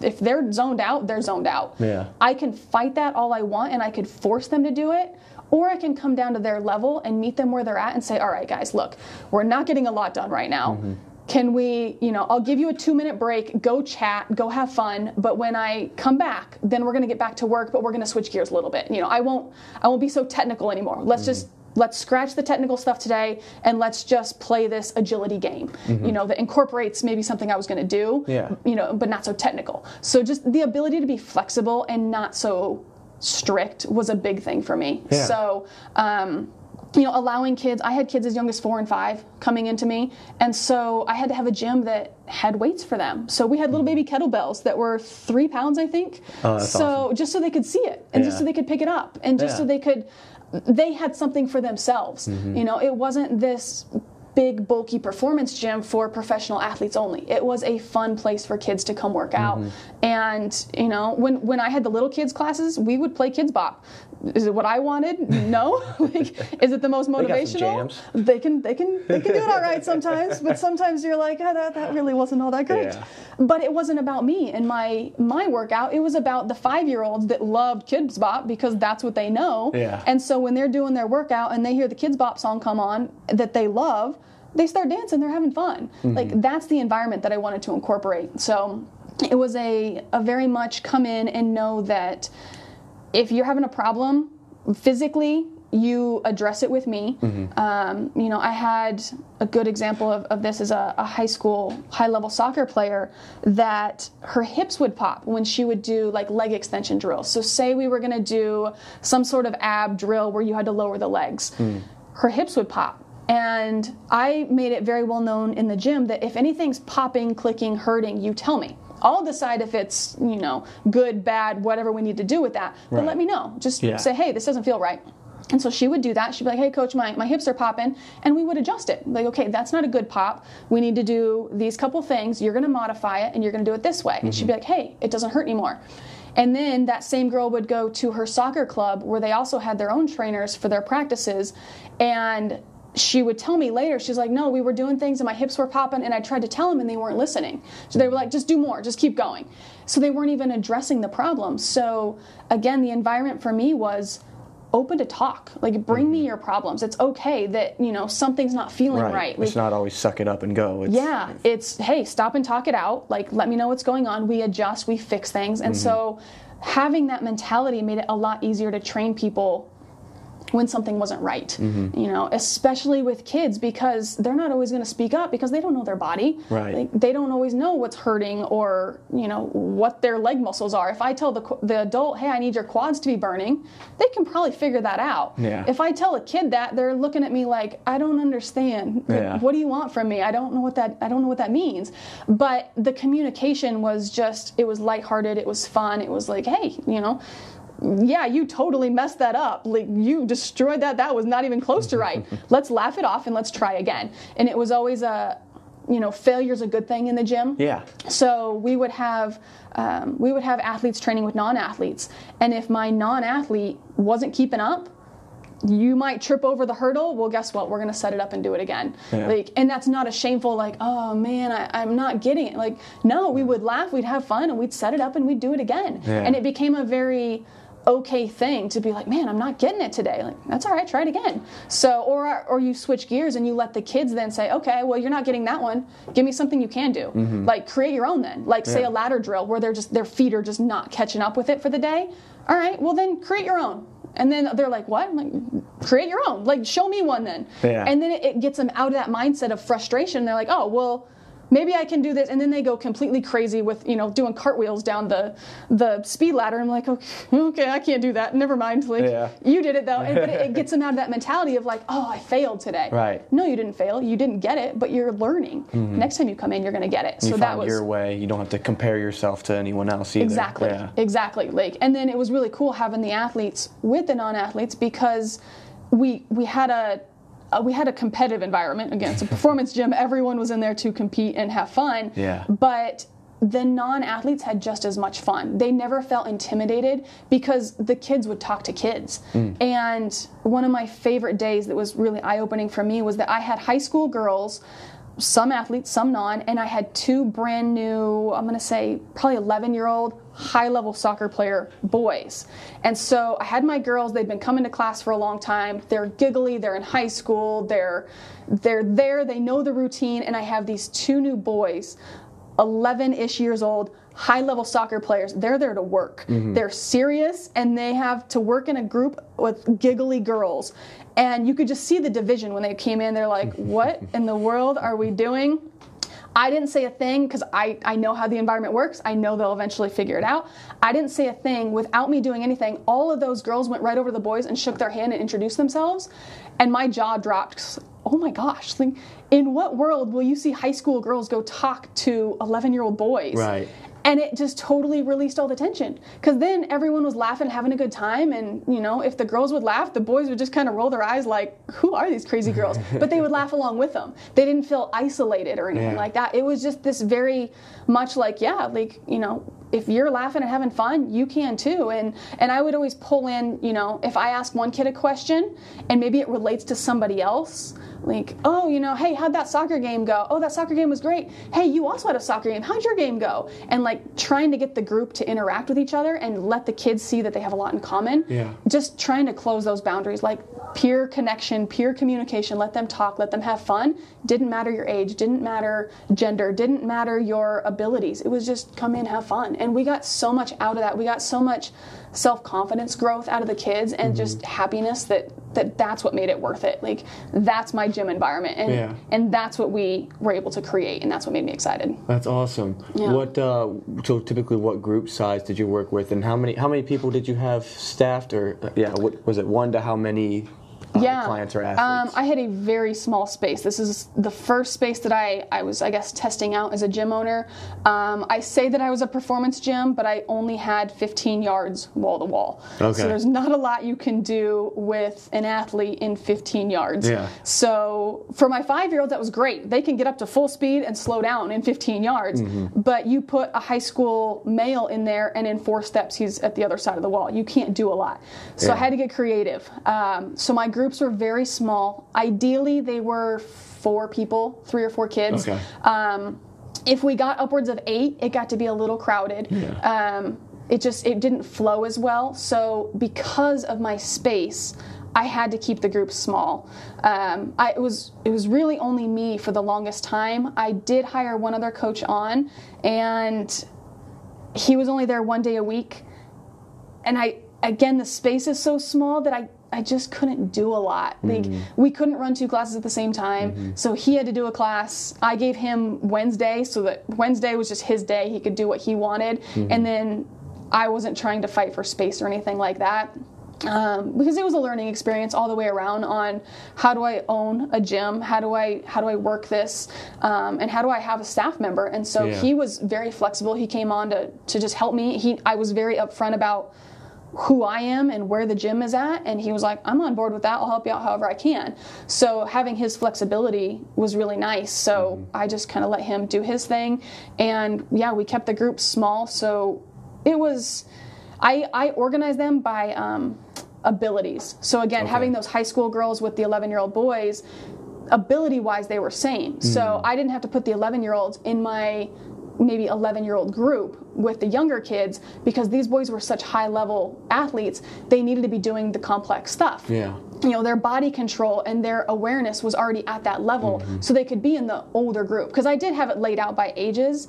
if they're zoned out, they're zoned out. Yeah. I can fight that all I want and I could force them to do it, or I can come down to their level and meet them where they're at and say, "All right, guys, look, we're not getting a lot done right now." Mm-hmm can we, you know, I'll give you a two minute break, go chat, go have fun, but when I come back, then we're gonna get back to work, but we're gonna switch gears a little bit. You know, I won't I won't be so technical anymore. Let's mm-hmm. just let's scratch the technical stuff today and let's just play this agility game mm-hmm. you know that incorporates maybe something i was going to do yeah. you know but not so technical so just the ability to be flexible and not so strict was a big thing for me yeah. so um, you know, allowing kids, I had kids as young as four and five coming into me. And so I had to have a gym that had weights for them. So we had little baby kettlebells that were three pounds, I think. Oh, so awesome. just so they could see it and yeah. just so they could pick it up and just so they could, they had something for themselves. Mm-hmm. You know, it wasn't this big bulky performance gym for professional athletes only. It was a fun place for kids to come work out. Mm-hmm. And you know, when when I had the little kids classes, we would play Kidz Bop. Is it what I wanted? No. like, is it the most motivational? They, can they can they can do it all right sometimes, but sometimes you're like, oh, that that really wasn't all that great. Yeah. But it wasn't about me and my my workout. It was about the five year olds that loved Kidz Bop because that's what they know. Yeah. And so when they're doing their workout and they hear the Kidz Bop song come on that they love they start dancing, they're having fun. Mm-hmm. Like that's the environment that I wanted to incorporate. So it was a, a very much come in and know that if you're having a problem physically, you address it with me. Mm-hmm. Um, you know, I had a good example of, of this as a, a, high school, high level soccer player that her hips would pop when she would do like leg extension drills. So, say we were going to do some sort of ab drill where you had to lower the legs, mm. her hips would pop. And I made it very well known in the gym that if anything's popping, clicking, hurting, you tell me. I'll decide if it's, you know, good, bad, whatever we need to do with that. But right. let me know. Just yeah. say, hey, this doesn't feel right. And so she would do that. She'd be like, hey, coach, my, my hips are popping. And we would adjust it. Like, okay, that's not a good pop. We need to do these couple things. You're going to modify it and you're going to do it this way. Mm-hmm. And she'd be like, hey, it doesn't hurt anymore. And then that same girl would go to her soccer club where they also had their own trainers for their practices. And she would tell me later, she's like, no, we were doing things and my hips were popping, and I tried to tell them and they weren't listening. So they were like, just do more, just keep going. So they weren't even addressing the problem. So again, the environment for me was open to talk. Like, bring me mm-hmm. your problems. It's okay that, you know, something's not feeling right. right. Like, it's not always suck it up and go. It's, yeah. It's, hey, stop and talk it out. Like, let me know what's going on. We adjust, we fix things. And mm-hmm. so having that mentality made it a lot easier to train people when something wasn't right. Mm-hmm. You know, especially with kids because they're not always going to speak up because they don't know their body. Right. Like, they don't always know what's hurting or you know what their leg muscles are. If I tell the the adult, "Hey, I need your quads to be burning," they can probably figure that out. Yeah. If I tell a kid that, they're looking at me like, "I don't understand. Yeah. What do you want from me? I don't know what that I don't know what that means." But the communication was just it was lighthearted. It was fun. It was like, "Hey, you know." Yeah, you totally messed that up. Like you destroyed that. That was not even close to right. let's laugh it off and let's try again. And it was always a, you know, failure's a good thing in the gym. Yeah. So we would have um, we would have athletes training with non-athletes, and if my non-athlete wasn't keeping up, you might trip over the hurdle. Well, guess what? We're going to set it up and do it again. Yeah. Like, and that's not a shameful like, oh man, I, am not getting it. Like, no, we would laugh, we'd have fun, and we'd set it up and we'd do it again. Yeah. And it became a very okay thing to be like, man, I'm not getting it today. Like, that's all right, try it again. So, or or you switch gears and you let the kids then say, okay, well, you're not getting that one. Give me something you can do. Mm-hmm. Like create your own then. Like say yeah. a ladder drill where they're just their feet are just not catching up with it for the day. All right, well then create your own. And then they're like, what? I'm like, create your own. Like, show me one then. Yeah. And then it, it gets them out of that mindset of frustration. They're like, oh, well, maybe I can do this. And then they go completely crazy with, you know, doing cartwheels down the the speed ladder. I'm like, okay, okay I can't do that. Never mind. Like, Yeah. you did it though. And, but it, it gets them out of that mentality of like, oh, I failed today. Right. No, you didn't fail. You didn't get it, but you're learning. Mm-hmm. Next time you come in, you're going to get it. You so that was your way. You don't have to compare yourself to anyone else either. Exactly. Yeah. Exactly. Like, and then it was really cool having the athletes with the non-athletes because we we had a. Uh, we had a competitive environment. Again, it's a performance gym. Everyone was in there to compete and have fun. Yeah. But the non-athletes had just as much fun. They never felt intimidated because the kids would talk to kids. And one of my favorite days that was really eye-opening for me was that I had high school girls some athletes, some non, and I had two brand new, I'm going to say probably 11 year old high level soccer player boys. And so I had my girls, they'd been coming to class for a long time. They're giggly, they're in high school, they're they're there, they know the routine, and I have these two new boys 11-ish years old high level soccer players they're there to work mm-hmm. they're serious and they have to work in a group with giggly girls and you could just see the division when they came in they're like what in the world are we doing I didn't say a thing because I, I know how the environment works. I know they'll eventually figure it out. I didn't say a thing without me doing anything. All of those girls went right over to the boys and shook their hand and introduced themselves. And my jaw dropped. Oh my gosh. Like, in what world will you see high school girls go talk to 11 year old boys? Right. And it just totally released all the tension. Because then everyone was laughing having a good time and you know if the girls would laugh the boys would just kind of roll their eyes like who are these crazy girls? But they would laugh along with them. They didn't feel isolated or anything Yeah. like that. It was just this very much like yeah like you know if you're laughing and having fun you can too. And and i would always pull in you know if i ask one kid a question and maybe it relates to somebody else like oh you know hey how'd that soccer game go? Oh that soccer game was great. Hey you also had a soccer game. How'd your game go? And like trying to get the group to interact with each other and let the kids see that they have a lot in common. Yeah. just trying to close those boundaries. Like peer connection peer communication. Let them talk. Let them have fun. Didn't matter your age. Didn't matter gender. Didn't matter your abilities. It was just come in have fun. And we got so much out of that. We got so much self-confidence growth out of the kids and just happiness that that that's what made it worth it like that's my gym environment and Yeah. and that's what we were able to create and that's what made me excited That's awesome. Yeah. What uh, so typically what group size did you work with, and how many how many people did you have staffed, or yeah, what, was it one to how many uh, yeah. clients or Um. I had a very small space. This is the first space that I, I was, I guess, testing out as a gym owner. Um, I say that I was a performance gym, but I only had 15 yards wall to wall. Okay. So there's not a lot you can do with an athlete in 15 yards. Yeah. So for my five year olds, that was great. They can get up to full speed and slow down in 15 yards. Mm-hmm. But you put a high school male in there, and in four steps, he's at the other side of the wall. You can't do a lot. So I had to get creative. Um, so my groups were very small. Ideally, they were four people, three or four kids. Okay. Um, if we got upwards of eight, it got to be a little crowded. Um, it just it didn't flow as well. So because of my space, I had to keep the group small. Um, I, it was it was really only me for the longest time. I did hire one other coach on, and he was only there one day a week and I again the space is so small that I I just couldn't do a lot. Like we couldn't run two classes at the same time. So he had to do a class. I gave him Wednesday so that Wednesday was just his day. He could do what he wanted. And then I wasn't trying to fight for space or anything like that. Um, because it was a learning experience all the way around on how do I own a gym, how do I how do I work this, um, and how do I have a staff member. And so Yeah. he was very flexible. He came on to to just help me. He I was very upfront about who I am and where the gym is at. And he was like, I'm on board with that. I'll help you out however I can. So having his flexibility was really nice. So I just kind of let him do his thing. And yeah, we kept the group small. So it was, I, I organized them by um, abilities. So again, Okay. having those high school girls with the 11 year old boys, ability wise, they were same. So I didn't have to put the 11 year olds in my maybe 11 year old group with the younger kids because these boys were such high level athletes they needed to be doing the complex stuff Yeah. you know their body control and their awareness was already at that level mm-hmm. so they could be in the older group because i did have it laid out by ages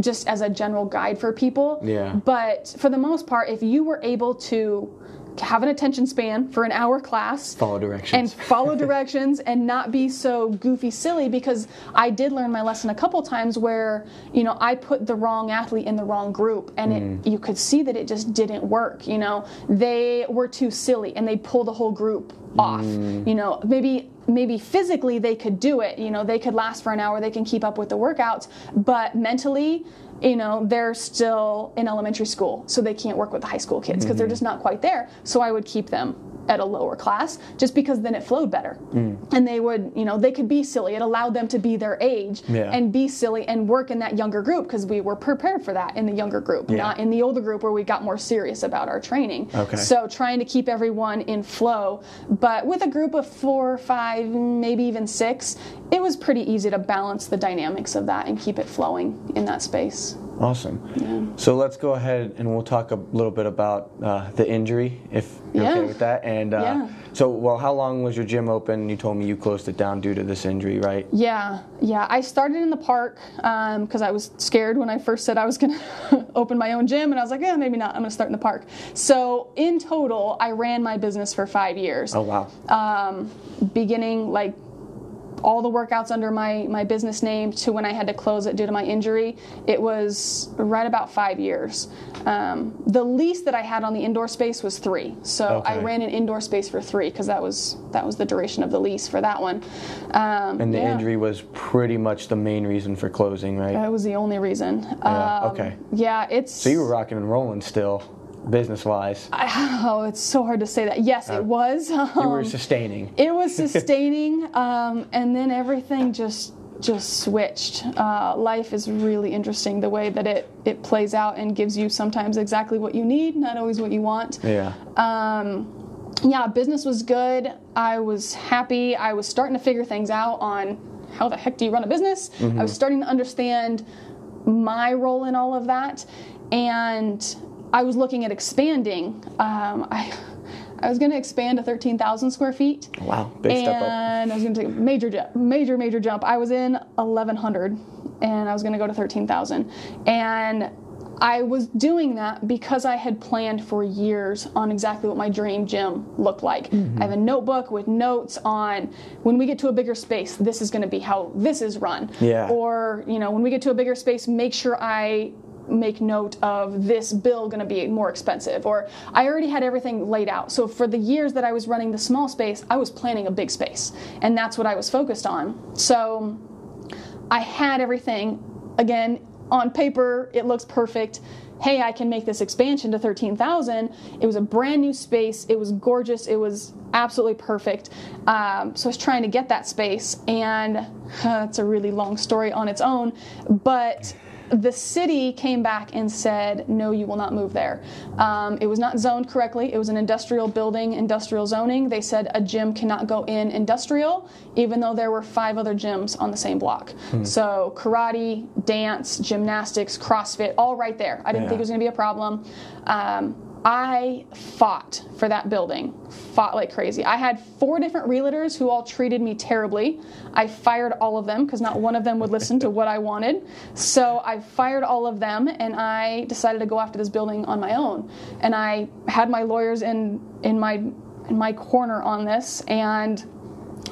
just as a general guide for people Yeah. but for the most part if you were able to have an attention span for an hour class Follow directions. and follow directions and not be so goofy silly because I did learn my lesson a couple times where you know I put the wrong athlete in the wrong group and it, mm. you could see that it just didn't work you know? They were too silly and they pull the whole group off mm. you know? Maybe maybe physically they could do it you know? They could last for an hour they can keep up with the workouts but mentally you know they're still in elementary school so they can't work with the high school kids because they're mm-hmm. just not quite there. So i would keep them at a lower class just because then it flowed better hmm. and they would you know they could be silly it allowed them to be their age Yeah. and be silly and work in that younger group because we were prepared for that in the younger group Yeah. not in the older group where we got more serious about our training Okay. so trying to keep everyone in flow but with a group of four five maybe even six it was pretty easy to balance the dynamics of that and keep it flowing in that space Awesome. So let's go ahead and we'll talk a little bit about uh, the injury, if you're Yeah. okay with that. And uh, Yeah. so, well, how long was your gym open? You told me you closed it down due to this injury, right? Yeah, yeah. I started in the park because I was scared when I first said I was going to open my own gym, and I was like, yeah, maybe not. I'm going to start in the park. So in total, I ran my business for five years. Oh wow. um, beginning like all the workouts under my, my business name to when I had to close it due to my injury, it was right about five years. Um, the least that I had on the indoor space was three, so I ran an indoor space for three because that was that was the duration of the lease for that one. Um, and the yeah. injury was pretty much the main reason for closing, right? That was the only reason. Yeah, Um, okay. Yeah, it's. so you were rocking and rolling still, business wise. Oh, it's so hard to say that. Yes, it was. You were Um, sustaining. it was sustaining um, and then everything just just switched uh, life is really interesting the way that it it plays out and gives you sometimes exactly what you need not always what you want Yeah. um, yeah business was good i was happy i was starting to figure things out on how the heck do you run a business i was starting to understand my role in all of that and i was looking at expanding um, I, I was going to expand to 13,000 square feet Wow. Big step up. and I was going to take a major jump, major, major jump. I was in 1,100, and I was going to go to 13,000, and I was doing that because I had planned for years on exactly what my dream gym looked like. Mm-hmm. I have a notebook with notes on when we get to a bigger space, this is going to be how this is run. Yeah. Or you know, when we get to a bigger space, make sure I make note of this bill going to be more expensive or i already had everything laid out. So for the years that i was running the small space i was planning a big space and that's what i was focused on. So i had everything. Again on paper it looks perfect. Hey i can make this expansion to 13000 it was a brand new space. It was gorgeous. It was absolutely perfect. Um, so i was trying to get that space and uh, it's a really long story on its own but the city came back and said, no, you will not move there. Um, it was not zoned correctly. It was an industrial building, industrial zoning. They said a gym cannot go in industrial, even though there were five other gyms on the same block. So karate, dance, gymnastics, CrossFit, all right there. I didn't think it was going to be a problem. Um, I fought for that building, fought like crazy. I had four different realtors who all treated me terribly. I fired all of them because not one of them would listen to what I wanted. So I fired all of them and I decided to go after this building on my own. And I had my lawyers in in my in my corner on this and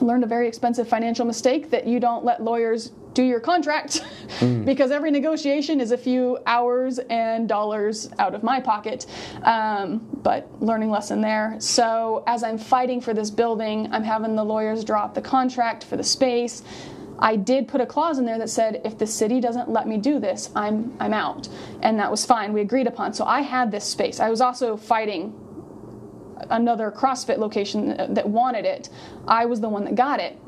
learned a very expensive financial mistake that you don't let lawyers do your contract because every negotiation is a few hours and dollars out of my pocket. Um, but learning lesson there. So as I'm fighting for this building, I'm having the lawyers drop the contract for the space. I did put a clause in there that said if the city doesn't let me do this, I'm I'm out, and that was fine. We agreed upon. So I had this space. I was also fighting another CrossFit location that wanted it. I was the one that got it.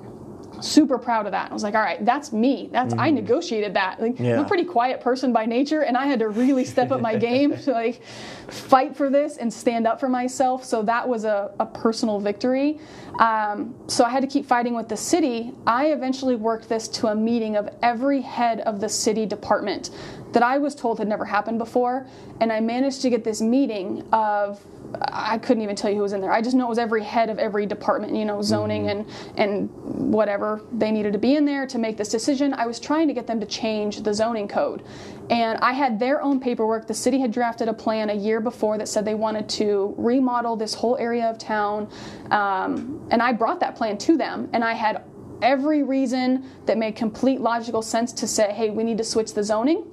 Super proud of that. I was like, all right, that's me. That's I negotiated that. Like, I'm a pretty quiet person by nature, and I had to really step up my game to like fight for this and stand up for myself. So that was a, a personal victory. Um, so I had to keep fighting with the city. I eventually worked this to a meeting of every head of the city department that I was told had never happened before. And I managed to get this meeting of I couldn't even tell you who was in there. I just know it was every head of every department, you know, zoning and and whatever they needed to be in there to make this decision. I was trying to get them to change the zoning code. And I had their own paperwork. The city had drafted a plan a year before that said they wanted to remodel this whole area of town. Um, and I brought that plan to them, and I had every reason that made complete logical sense to say, hey, we need to switch the zoning.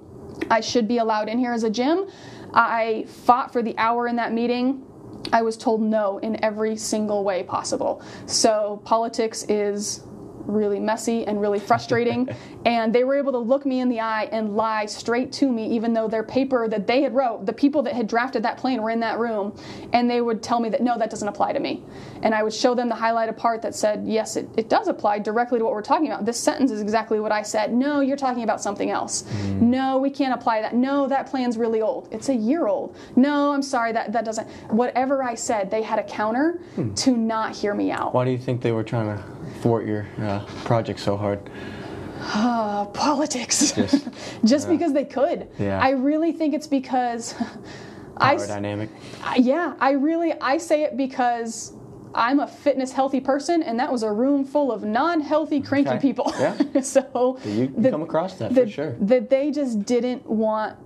I should be allowed in here as a gym. I fought for the hour in that meeting. I was told no in every single way possible. So politics is really messy and really frustrating. and they were able to look me in the eye and lie straight to me, even though their paper that they had wrote, the people that had drafted that plan were in that room, and they would tell me that no, that doesn't apply to me. And I would show them the highlighted part that said, yes, it, it does apply directly to what we're talking about. This sentence is exactly what I said. No, you're talking about something else. Mm. No, we can't apply that. No, that plan's really old. It's a year old. No, I'm sorry, that, that doesn't. Whatever I said, they had a counter hmm. to not hear me out. Why do you think they were trying to thwart your uh, project so hard? Uh, politics. Just, Just uh, because they could. Yeah. I really think it's because. Power I, dynamic. Yeah, I really I say it because I'm a fitness healthy person, and that was a room full of non-healthy, cranky okay. people. Yeah. so you, the, come across that the, for sure. That they just didn't want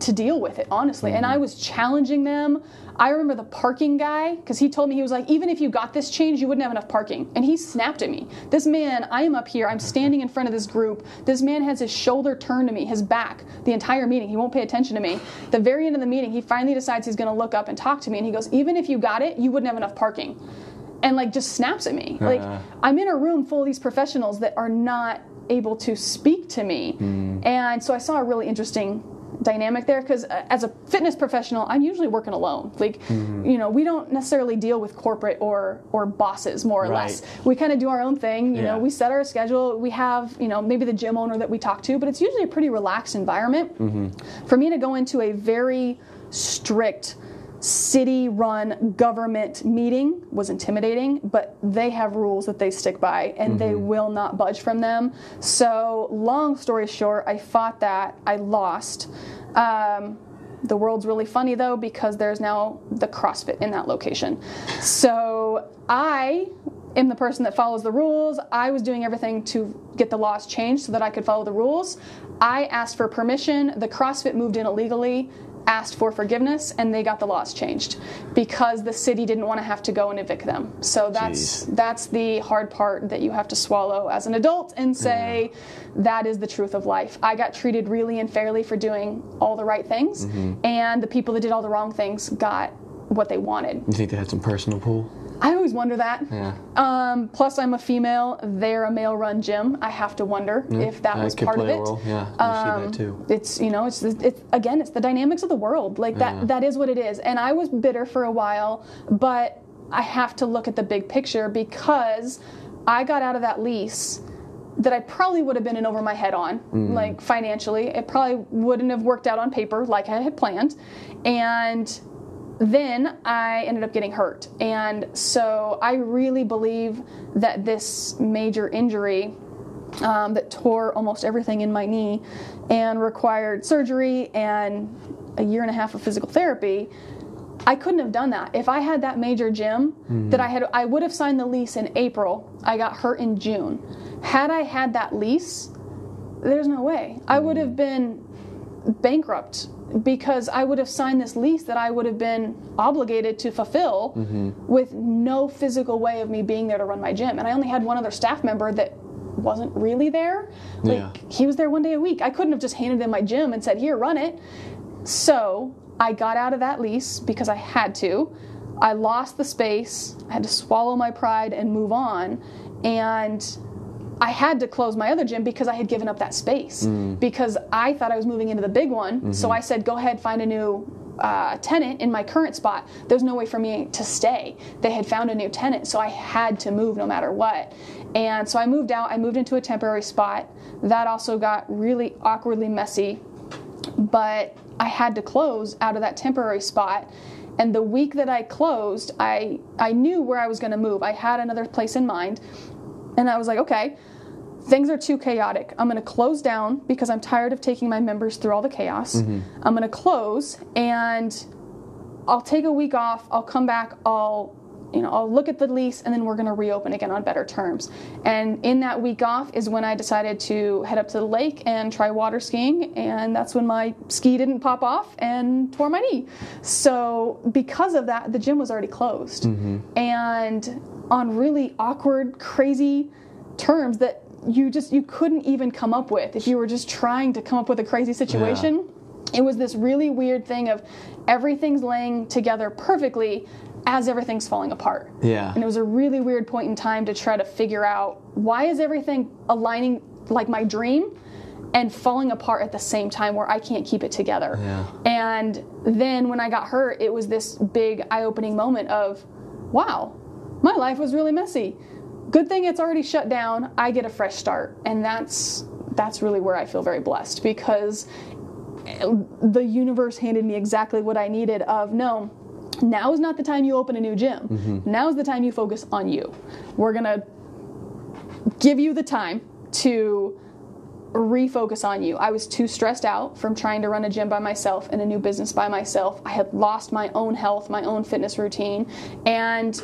to deal with it, honestly. Mm-hmm. And I was challenging them. I remember the parking guy because he told me he was like, even if you got this change, you wouldn't have enough parking. And he snapped at me. This man, I am up here, I'm standing in front of this group. This man has his shoulder turned to me, his back, the entire meeting. He won't pay attention to me. The very end of the meeting, he finally decides he's going to look up and talk to me. And he goes, even if you got it, you wouldn't have enough parking. And like just snaps at me. Uh. Like I'm in a room full of these professionals that are not able to speak to me. Mm. And so I saw a really interesting dynamic there because uh, as a fitness professional i'm usually working alone like mm-hmm. you know we don't necessarily deal with corporate or or bosses more or right. less we kind of do our own thing you yeah. know we set our schedule we have you know maybe the gym owner that we talk to but it's usually a pretty relaxed environment mm-hmm. for me to go into a very strict city run government meeting was intimidating, but they have rules that they stick by and mm-hmm. they will not budge from them. So, long story short, I fought that, I lost. Um, the world's really funny though because there's now the CrossFit in that location. So, I am the person that follows the rules. I was doing everything to get the laws changed so that I could follow the rules. I asked for permission. The CrossFit moved in illegally asked for forgiveness and they got the laws changed because the city didn't want to have to go and evict them. So that's Jeez. that's the hard part that you have to swallow as an adult and say that is the truth of life. I got treated really unfairly for doing all the right things mm-hmm. and the people that did all the wrong things got what they wanted. You think they had some personal pull? I always wonder that. Yeah. Um, plus, I'm a female. They're a male-run gym. I have to wonder yeah, if that was part of it. Yeah, you um, see that um, too. It's you know, it's it's again, it's the dynamics of the world. Like that. Yeah. That is what it is. And I was bitter for a while, but I have to look at the big picture because I got out of that lease that I probably would have been in over my head on, mm. like financially. It probably wouldn't have worked out on paper like I had planned, and then I ended up getting hurt. And so I really believe that this major injury um, that tore almost everything in my knee and required surgery and a year and a half of physical therapy. I couldn't have done that if I had that major gym mm-hmm. that I had. I would have signed the lease in April. I got hurt in June. Had I had that lease, there's no way mm-hmm. I would have been bankrupt because I would have signed this lease that I would have been obligated to fulfill mm-hmm. with no physical way of me being there to run my gym. And I only had one other staff member that wasn't really there. Like yeah. he was there one day a week. I couldn't have just handed him my gym and said, "Here, run it." So, I got out of that lease because I had to. I lost the space. I had to swallow my pride and move on. And I had to close my other gym because I had given up that space mm. because I thought I was moving into the big one. Mm-hmm. So I said, go ahead, find a new uh, tenant in my current spot. There's no way for me to stay. They had found a new tenant, so I had to move no matter what. And so I moved out. I moved into a temporary spot. That also got really awkwardly messy, but I had to close out of that temporary spot. And the week that I closed, I I knew where I was going to move. I had another place in mind, and I was like, okay, things are too chaotic. I'm going to close down because I'm tired of taking my members through all the chaos. Mm-hmm. I'm going to close and I'll take a week off. I'll come back. I'll you know, I'll look at the lease and then we're going to reopen again on better terms. And in that week off is when I decided to head up to the lake and try water skiing. And that's when my ski didn't pop off and tore my knee. So, because of that, the gym was already closed. Mm-hmm. And on really awkward, crazy terms that you just you couldn't even come up with if you were just trying to come up with a crazy situation it was this really weird thing of everything's laying together perfectly as everything's falling apart. Yeah. And it was a really weird point in time to try to figure out why is everything aligning like my dream and falling apart at the same time where I can't keep it together. Yeah. And then when I got hurt, it was this big eye-opening moment of wow, my life was really messy. Good thing it's already shut down. I get a fresh start. And that's that's really where I feel very blessed because the universe handed me exactly what I needed of no, now is not the time you open a new gym. Mm-hmm. Now is the time you focus on you. We're going to give you the time to refocus on you. I was too stressed out from trying to run a gym by myself and a new business by myself. I had lost my own health, my own fitness routine, and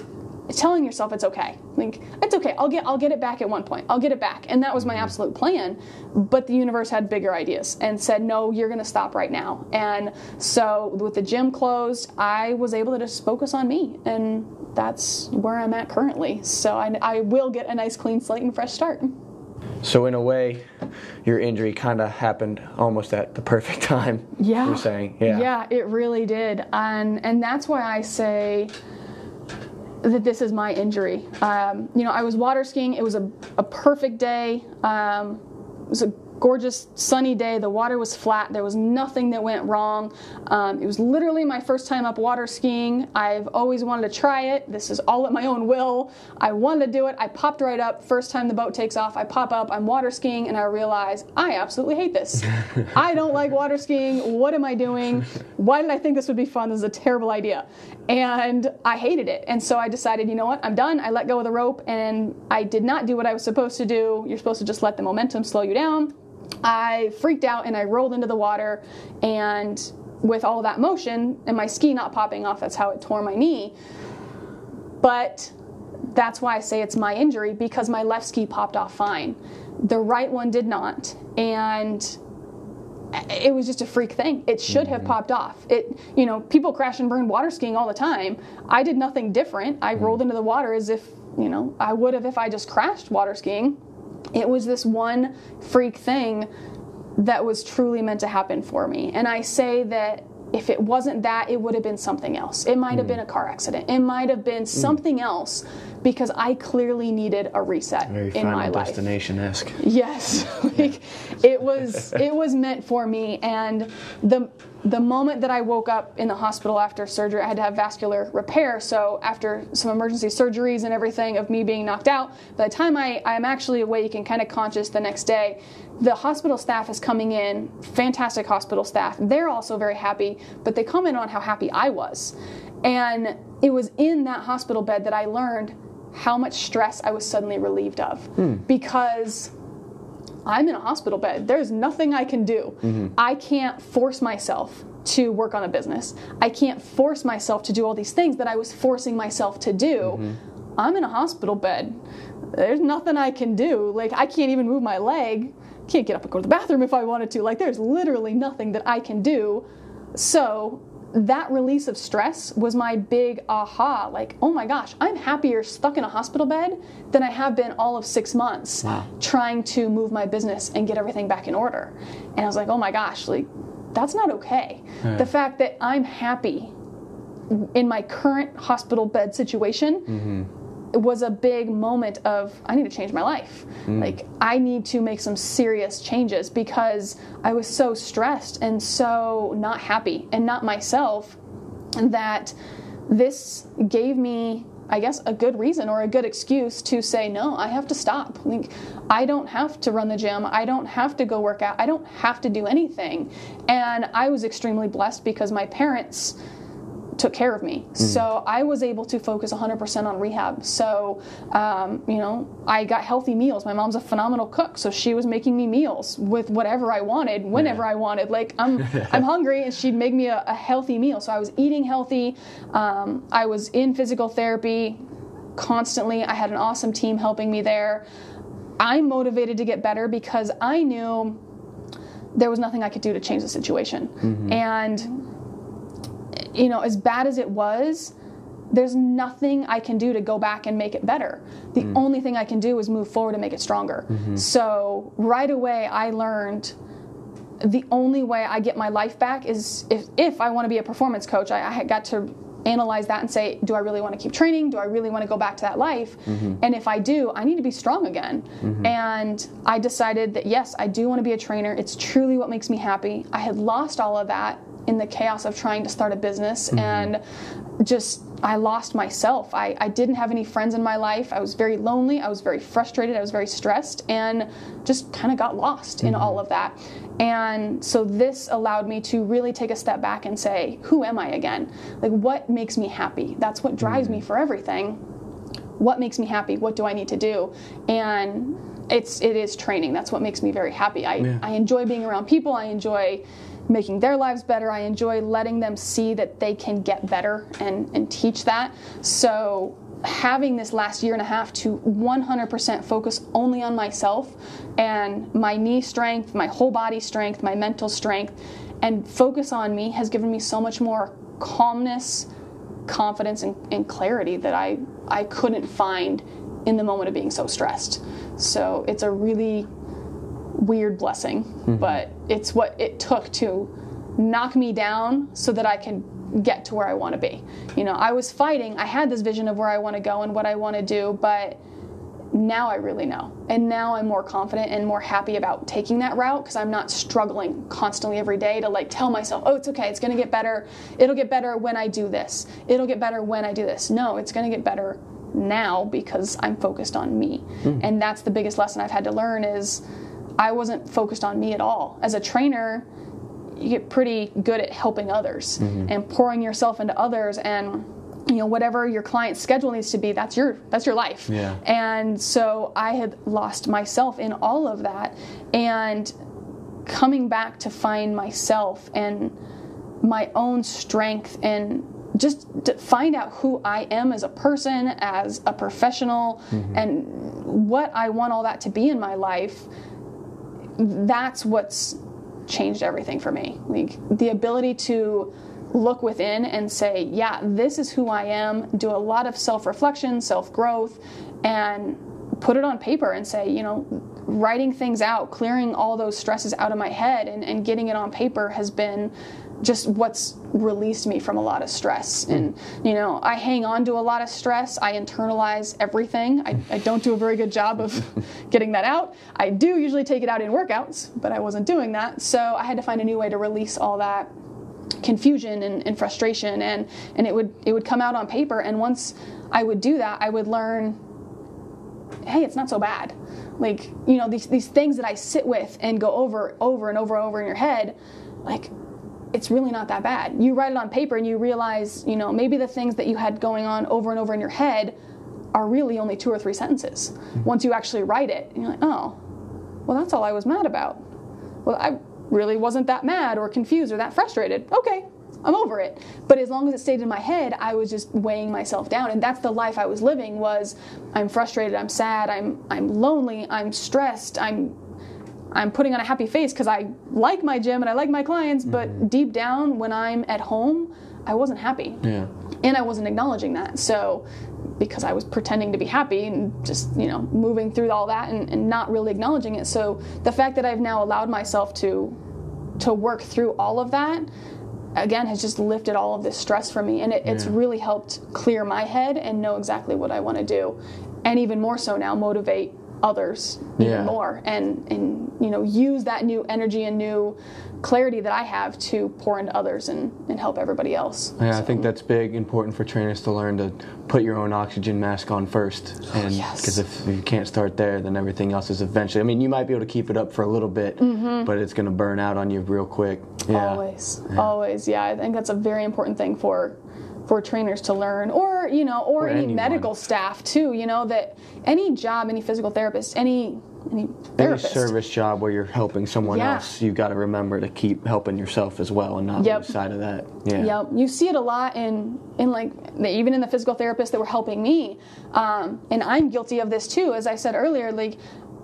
telling yourself it's okay. Like it's okay. I'll get I'll get it back at one point. I'll get it back. And that was my absolute plan. But the universe had bigger ideas and said, "No, you're going to stop right now." And so with the gym closed, I was able to just focus on me and that's where I'm at currently. So I, I will get a nice clean slate and fresh start. So in a way, your injury kind of happened almost at the perfect time. Yeah. You're saying, yeah. Yeah, it really did. And and that's why I say that this is my injury. Um, you know, I was water skiing. It was a, a perfect day. Um, it was a gorgeous sunny day. The water was flat. There was nothing that went wrong. Um, it was literally my first time up water skiing. I've always wanted to try it. This is all at my own will. I wanted to do it. I popped right up. First time the boat takes off, I pop up. I'm water skiing, and I realize I absolutely hate this. I don't like water skiing. What am I doing? Why did I think this would be fun? This is a terrible idea. And I hated it. And so I decided, you know what? I'm done. I let go of the rope, and I did not do what I was supposed to do. You're supposed to just let the momentum slow you down. I freaked out and I rolled into the water, and with all that motion and my ski not popping off, that's how it tore my knee. But that's why I say it's my injury because my left ski popped off fine. The right one did not. And it was just a freak thing. It should have mm-hmm. popped off. It, you know, people crash and burn water skiing all the time. I did nothing different. I rolled mm-hmm. into the water as if, you know, I would have if I just crashed water skiing. It was this one freak thing that was truly meant to happen for me. And I say that if it wasn't that, it would have been something else. It might have mm. been a car accident. It might have been mm. something else because I clearly needed a reset Very in my final life. destination esque. Yes, like it was it was meant for me and the the moment that I woke up in the hospital after surgery, I had to have vascular repair. So after some emergency surgeries and everything of me being knocked out, by the time I, I'm actually awake and kind of conscious the next day, the hospital staff is coming in, fantastic hospital staff. They're also very happy, but they comment on how happy I was. And it was in that hospital bed that I learned how much stress I was suddenly relieved of. Hmm. Because I'm in a hospital bed. There's nothing I can do. Mm-hmm. I can't force myself to work on a business. I can't force myself to do all these things that I was forcing myself to do. Mm-hmm. I'm in a hospital bed. There's nothing I can do. Like, I can't even move my leg. Can't get up and go to the bathroom if I wanted to. Like, there's literally nothing that I can do. So, that release of stress was my big aha. Like, oh my gosh, I'm happier stuck in a hospital bed than I have been all of six months Wow. trying to move my business and get everything back in order. And I was like, oh my gosh, like, that's not okay. The fact that I'm happy in my current hospital bed situation mm-hmm. It was a big moment of I need to change my life. Mm. Like I need to make some serious changes because I was so stressed and so not happy and not myself that this gave me I guess a good reason or a good excuse to say no, I have to stop. Like I don't have to run the gym. I don't have to go work out. I don't have to do anything. And I was extremely blessed because my parents took care of me. So I was able to focus 100% on rehab. So, um, you know, I got healthy meals. My mom's a phenomenal cook, so she was making me meals with whatever I wanted, whenever Yeah. I wanted. Like I'm, I'm hungry, and she'd make me a, a healthy meal. So I was eating healthy. Um, I was in physical therapy constantly. I had an awesome team helping me there. I'm motivated to get better because I knew there was nothing I could do to change the situation. And you know, as bad as it was, there's nothing I can do to go back and make it better. The mm. only thing I can do is move forward and make it stronger. Mm-hmm. So right away, I learned the only way I get my life back is if, if I want to be a performance coach, I, I had got to analyze that and say, do I really want to keep training? Do I really want to go back to that life? Mm-hmm. And if I do, I need to be strong again. Mm-hmm. And I decided that yes, I do want to be a trainer. It's truly what makes me happy. I had lost all of that in the chaos of trying to start a business mm-hmm. and just I lost myself. I, I didn't have any friends in my life. I was very lonely. I was very frustrated. I was very stressed and just kind of got lost in mm-hmm. all of that. And so this allowed me to really take a step back and say, who am I again? Like, what makes me happy? That's what drives me mm-hmm. for everything what makes me happy what do i need to do and it's it is training that's what makes me very happy i, Yeah. I enjoy being around people i enjoy making their lives better i enjoy letting them see that they can get better and and teach that so having this last year and a half to 100% focus only on myself and my knee strength my whole body strength my mental strength and focus on me has given me so much more calmness confidence and, and clarity that I, I couldn't find in the moment of being so stressed. So it's a really weird blessing, mm-hmm. but it's what it took to knock me down so that I can get to where I want to be. You know, I was fighting, I had this vision of where I want to go and what I want to do, but now I really know. And now I'm more confident and more happy about taking that route because I'm not struggling constantly every day to like tell myself, oh, it's okay, it's gonna get better. It'll get better when I do this. It'll get better when I do this. No, it's gonna get better now because I'm focused on me. Hmm. And that's the biggest lesson I've had to learn is I wasn't focused on me at all. As a trainer, you get pretty good at helping others mm-hmm. and pouring yourself into others and you know whatever your client's schedule needs to be that's your that's your life Yeah. and so i had lost myself in all of that and coming back to find myself and my own strength and just to find out who I am as a person, as a professional, mm-hmm. and what I want all that to be in my life, that's what's changed everything for me. Like the ability to look within and say, yeah, this is who I am, do a lot of self reflection, self growth, and put it on paper and say, you know, writing things out, clearing all those stresses out of my head and, and getting it on paper has been just what's released me from a lot of stress. Hmm. And, you know, I hang on to a lot of stress. I internalize everything. I, I don't do a very good job of getting that out. I do usually take it out in workouts, but I wasn't doing that. So I had to find a new way to release all that confusion and, and frustration and and it would it would come out on paper and once I would do that I would learn hey it's not so bad like you know these these things that I sit with and go over over and over and over in your head like it's really not that bad you write it on paper and you realize you know maybe the things that you had going on over and over in your head are really only two or three sentences mm-hmm. once you actually write it you're like oh well that's all I was mad about well, I really wasn't that mad or confused or that frustrated. Okay, I'm over it. But as long as it stayed in my head, I was just weighing myself down, and that's the life I was living. Was I'm frustrated, I'm sad, I'm I'm lonely, I'm stressed, I'm I'm putting on a happy face because I like my gym and I like my clients, but mm-hmm. deep down, when I'm at home, I wasn't happy Yeah. and I wasn't acknowledging that. So, because I was pretending to be happy and just you know moving through all that and, and not really acknowledging it. So the fact that I've now allowed myself to to work through all of that again has just lifted all of this stress from me and it, it's really helped clear my head and know exactly what I want to do and even more so now motivate others even Yeah. more and and you know use that new energy and new clarity that I have to pour into others and, and help everybody else. Yeah, I think that's big, important for trainers to learn to put your own oxygen mask on first, and yes. because if you can't start there, then everything else is eventually. I mean, you might be able to keep it up for a little bit, but it's going to burn out on you real quick. Yeah. Mm-hmm. Always, always, yeah. I think that's a very important thing for for trainers to learn, or you know, or, Or any anyone. medical staff too. You know that any job, any physical therapist, any any Any service job where you're helping someone Yeah. else, you got to remember to keep helping yourself as well, and not Yep. lose sight of that. Yeah. Yep, you see it a lot in in like the, even in the physical therapists that were helping me, um, and I'm guilty of this too. As I said earlier, like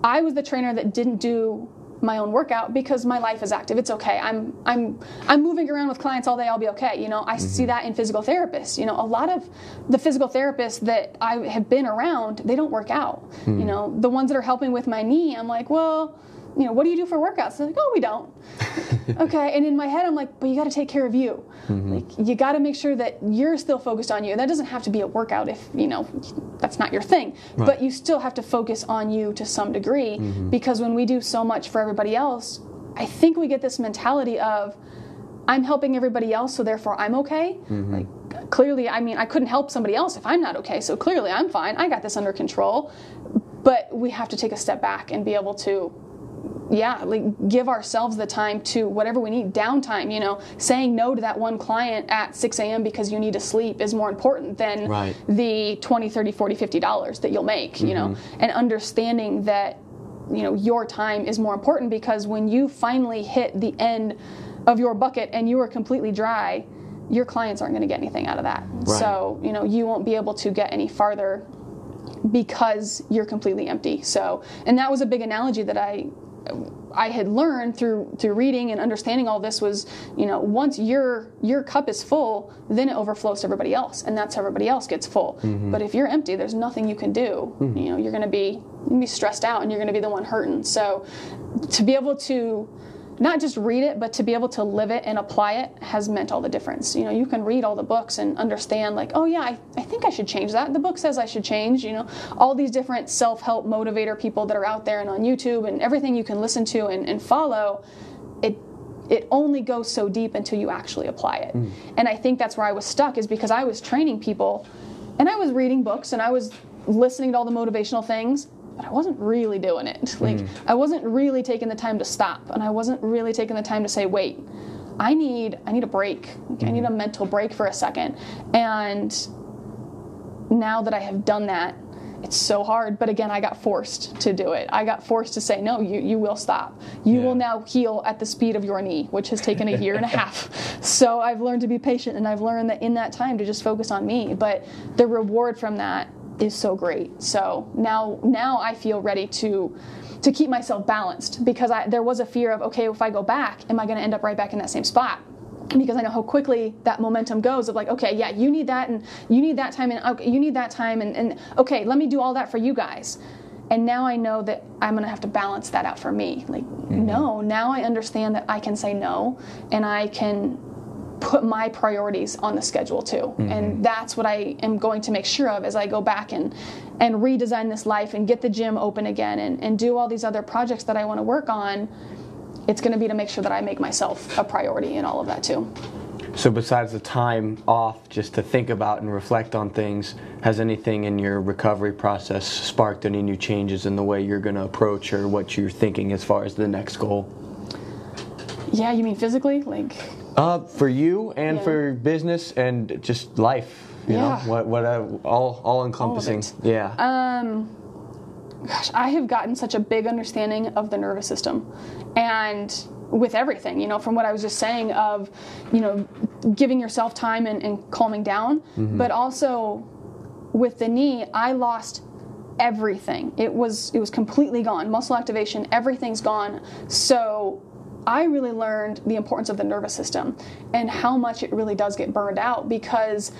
I was the trainer that didn't do my own workout because my life is active. It's okay. I'm I'm I'm moving around with clients all day. I'll be okay. You know, I see mm-hmm. that in physical therapists. You know, a lot of the physical therapists that I have been around, they don't work out. Hmm. You know, the ones that are helping with my knee, I'm like, well. You know, what do you do for workouts? They're like, oh, we don't. okay, and in my head, I'm like, but you got to take care of you. Mm-hmm. Like, you got to make sure that you're still focused on you. And That doesn't have to be a workout if you know that's not your thing. But you still have to focus on you to some degree mm-hmm. because when we do so much for everybody else, I think we get this mentality of I'm helping everybody else, so therefore I'm okay. Mm-hmm. Like clearly, I mean, I couldn't help somebody else if I'm not okay. So clearly, I'm fine. I got this under control. But we have to take a step back and be able to yeah, like give ourselves the time to whatever we need, downtime, you know, saying no to that one client at 6 a.m. because you need to sleep is more important than Right. the 20, 30, 40, 50 dollars that you'll make, you know, mm-hmm. and understanding that, you know, your time is more important because when you finally hit the end of your bucket and you are completely dry, your clients aren't going to get anything out of that. So, you know, you won't be able to get any farther because you're completely empty. So, and that was a big analogy that I I had learned through through reading and understanding all this was, you know, once your your cup is full, then it overflows to everybody else, and that's how everybody else gets full. Mm-hmm. But if you're empty, there's nothing you can do. Mm-hmm. You know, you're going to be be stressed out, and you're going to be the one hurting. So, to be able to not just read it, but to be able to live it and apply it has meant all the difference. You know, you can read all the books and understand, like, oh yeah, I, I think I should change that. The book says I should change. You know, all these different self help motivator people that are out there and on YouTube and everything you can listen to and, and follow. It it only goes so deep until you actually apply it. Mm. And I think that's where I was stuck is because I was training people and I was reading books and I was listening to all the motivational things, but I wasn't really doing it. Like hmm. I wasn't really taking the time to stop and I wasn't really taking the time to say, wait, I need I need a break. I need hmm. a mental break for a second. And now that I have done that, it's so hard. But again, I got forced to do it. I got forced to say, no, you, you will stop. You Yeah. will now heal at the speed of your knee, which has taken a year and a half. So I've learned to be patient and I've learned that in that time to just focus on me. But the reward from that is so great. So now now I feel ready to to keep myself balanced because I, there was a fear of okay, if I go back, am I going to end up right back in that same spot? because I know how quickly that momentum goes of like, okay, yeah, you need that and you need that time and okay, you need that time and, and okay, let me do all that for you guys. And now I know that I'm gonna have to balance that out for me. Like, mm-hmm. no, now I understand that I can say no and I can put my priorities on the schedule too. Mm-hmm. And that's what I am going to make sure of as I go back and and redesign this life and get the gym open again and, and do all these other projects that I want to work on it's going to be to make sure that I make myself a priority in all of that too. So besides the time off, just to think about and reflect on things, has anything in your recovery process sparked any new changes in the way you're going to approach or what you're thinking as far as the next goal? Yeah, you mean physically? Like, Uh, for you and Yeah. for business and just life. You Yeah. know, what what uh, all all encompassing. it. Yeah. um, gosh, I have gotten such a big understanding of the nervous system, and with everything, you know, from what I was just saying of, you know, giving yourself time and, and calming down, but also with the knee, I lost everything. It was it was completely gone. Muscle activation, everything's gone. So I really learned the importance of the nervous system and how much it really does get burned out because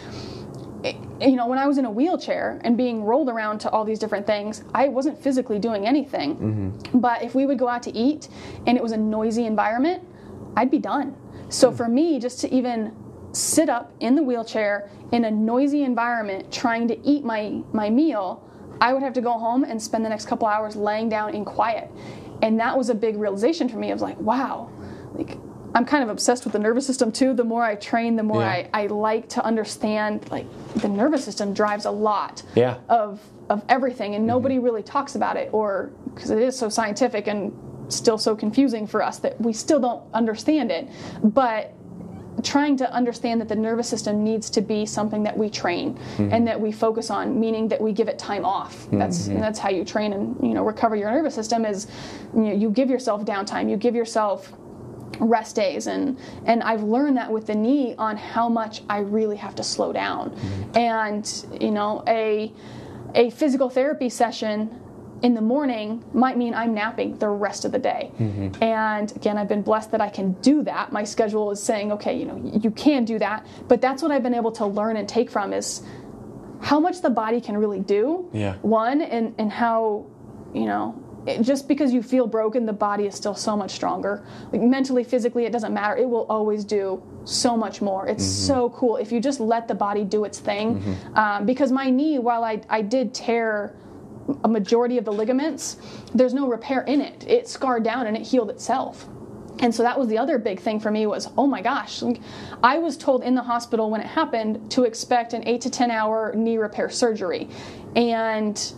it- you know when I was in a wheelchair and being rolled around to all these different things, I wasn't physically doing anything. Mm-hmm. But if we would go out to eat and it was a noisy environment, I'd be done. So mm. for me, just to even sit up in the wheelchair in a noisy environment trying to eat my my meal, I would have to go home and spend the next couple hours laying down in quiet. And that was a big realization for me of like, wow, like I'm kind of obsessed with the nervous system too. The more I train, the more Yeah. I, I like to understand like the nervous system drives a lot Yeah. of of everything and mm-hmm. nobody really talks about it or because it is so scientific and still so confusing for us that we still don't understand it. But trying to understand that the nervous system needs to be something that we train mm-hmm. and that we focus on meaning that we give it time off. Mm-hmm. That's that's how you train and you know recover your nervous system is you, know, you give yourself downtime you give yourself rest days. And and I've learned that with the knee on how much I really have to slow down. Mm-hmm. And you know a a physical therapy session in the morning might mean I'm napping the rest of the day. Mm-hmm. And again, I've been blessed that I can do that. My schedule is saying, okay, you know, you can do that. But that's what I've been able to learn and take from is how much the body can really do. Yeah. One, and, and how, you know, it, just because you feel broken, the body is still so much stronger. Like mentally, physically, it doesn't matter. It will always do so much more. It's mm-hmm. so cool if you just let the body do its thing. Mm-hmm. Um, because my knee, while I, I did tear a majority of the ligaments, there's no repair in it. It scarred down and it healed itself. And so that was the other big thing for me was, oh my gosh, I was told in the hospital when it happened to expect an eight to 10 hour knee repair surgery. And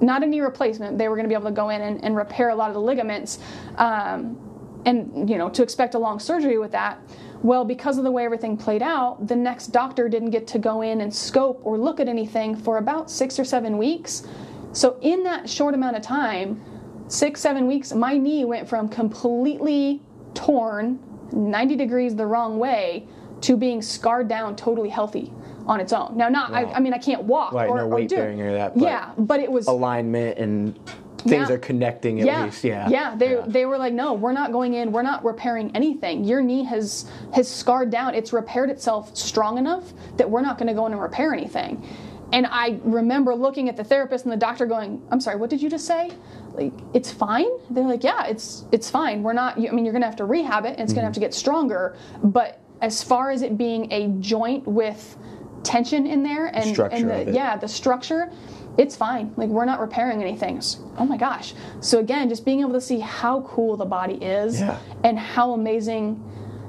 not a knee replacement. They were going to be able to go in and, and repair a lot of the ligaments. Um, and, you know, to expect a long surgery with that. Well, because of the way everything played out, the next doctor didn't get to go in and scope or look at anything for about six or seven weeks. So, in that short amount of time, six, seven weeks, my knee went from completely torn, 90 degrees the wrong way, to being scarred down, totally healthy on its own. Now, not, I, Wow. I mean, I can't walk Right, or, no or do bearing or that, but yeah, but it was alignment and things Yeah. are connecting at yeah, least. Yeah. yeah. They they were like, no, we're not going in. We're not repairing anything. Your knee has has scarred down. It's repaired itself strong enough that we're not going to go in and repair anything. And I remember looking at the therapist and the doctor going, "I'm sorry, what did you just say?" Like, it's fine. They're like, "Yeah, it's it's fine. We're not. I mean, you're going to have to rehab it. and It's going to have to get stronger. But as far as it being a joint with tension in there and, and the, yeah, the structure, it's fine. Like we're not repairing anything. Oh my gosh. So again, just being able to see how cool the body is Yeah. and how amazing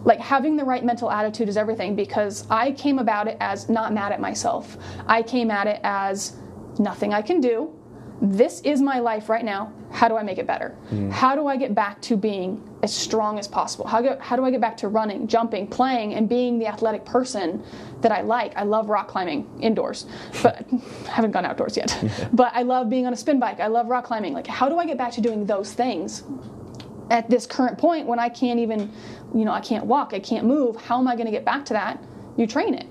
like having the right mental attitude is everything because I came about it as not mad at myself. I came at it as nothing I can do. This is my life right now. How do I make it better? Mm. How do I get back to being as strong as possible? How, go, how do I get back to running, jumping, playing, and being the athletic person that I like? I love rock climbing indoors, but I haven't gone outdoors yet. but I love being on a spin bike. I love rock climbing. Like, how do I get back to doing those things? At this current point when I can't even, you know, I can't walk, I can't move, how am I going to get back to that? You train it.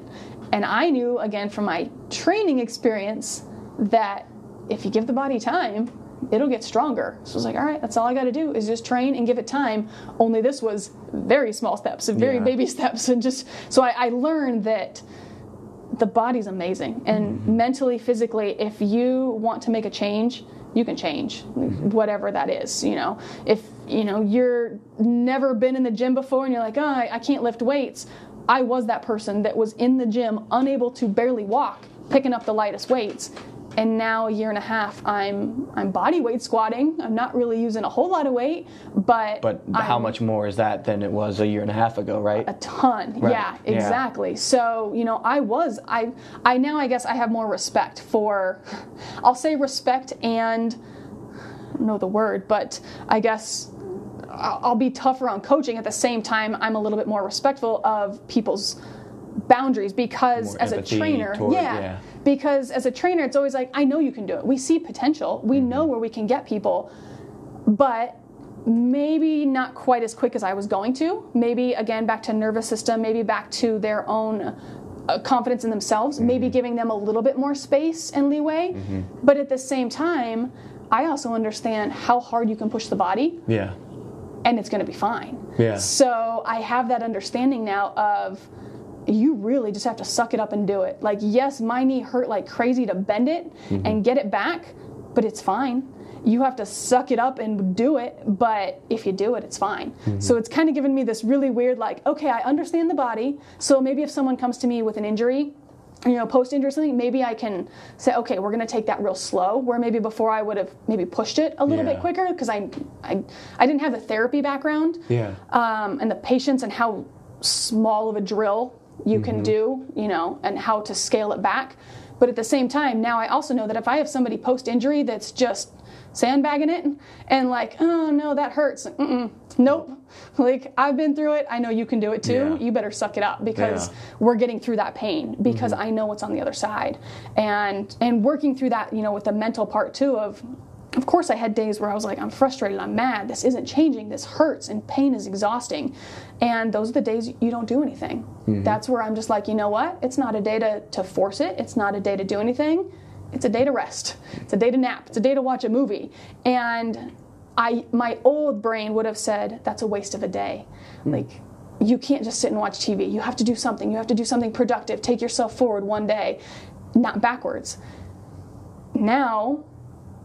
And I knew, again, from my training experience, that if you give the body time, it'll get stronger. So I was like, all right, that's all I got to do is just train and give it time. Only this was very small steps, very Yeah. baby steps. And just, so I, I learned that the body's amazing and mm-hmm. mentally physically if you want to make a change you can change mm-hmm. whatever that is you know if you know you're never been in the gym before and you're like oh I, I can't lift weights i was that person that was in the gym unable to barely walk picking up the lightest weights and now a year and a half i'm i'm body weight squatting i'm not really using a whole lot of weight but But how I'm- much more is that than it was a year and a half ago, right? a ton Right. yeah Yeah. exactly so you know i was i i now i guess i have more respect for i'll say respect and i don't know the word but i guess i'll be tougher on coaching at the same time i'm a little bit more respectful of people's boundaries because More as a trainer toward- yeah, yeah. because as a trainer it's always like i know you can do it we see potential we Mm-hmm. know where we can get people but maybe not quite as quick as I was going to. Maybe again back to nervous system, maybe back to their own uh, confidence in themselves, maybe giving them a little bit more space and leeway. But at the same time, I also understand how hard you can push the body Yeah. And it's going to be fine. Yeah. So I have that understanding now of you really just have to suck it up and do it. Like, yes, my knee hurt like crazy to bend it Mm-hmm. and get it back, but it's fine. You have to suck it up and do it, but if you do it, it's fine. Mm-hmm. So it's kind of given me this really weird, like, okay, I understand the body. So maybe if someone comes to me with an injury, you know, post injury or something, maybe I can say, okay, we're going to take that real slow. Where maybe before I would have maybe pushed it a little Yeah. bit quicker because I, I, I didn't have the therapy background Yeah. um, and the patience and how small of a drill you can do, you know, and how to scale it back. But at the same time, now I also know that if I have somebody post injury that's just sandbagging it and like, oh no, that hurts. Mm-mm. Nope. Like I've been through it. I know you can do it too. Yeah. You better suck it up because Yeah. we're getting through that pain because mm-hmm. I know what's on the other side. And and working through that, you know, with the mental part too of of course I had days where I was like, I'm frustrated, I'm mad, this isn't changing, this hurts, and pain is exhausting. And those are the days you don't do anything. Mm-hmm. That's where I'm just like, you know what? It's not a day to, to force it, it's not a day to do anything. It's a day to rest. It's a day to nap. It's a day to watch a movie. And I my old brain would have said, that's a waste of a day. Hmm. Like you can't just sit and watch TV. You have to do something. You have to do something productive. Take yourself forward one day, not backwards. Now,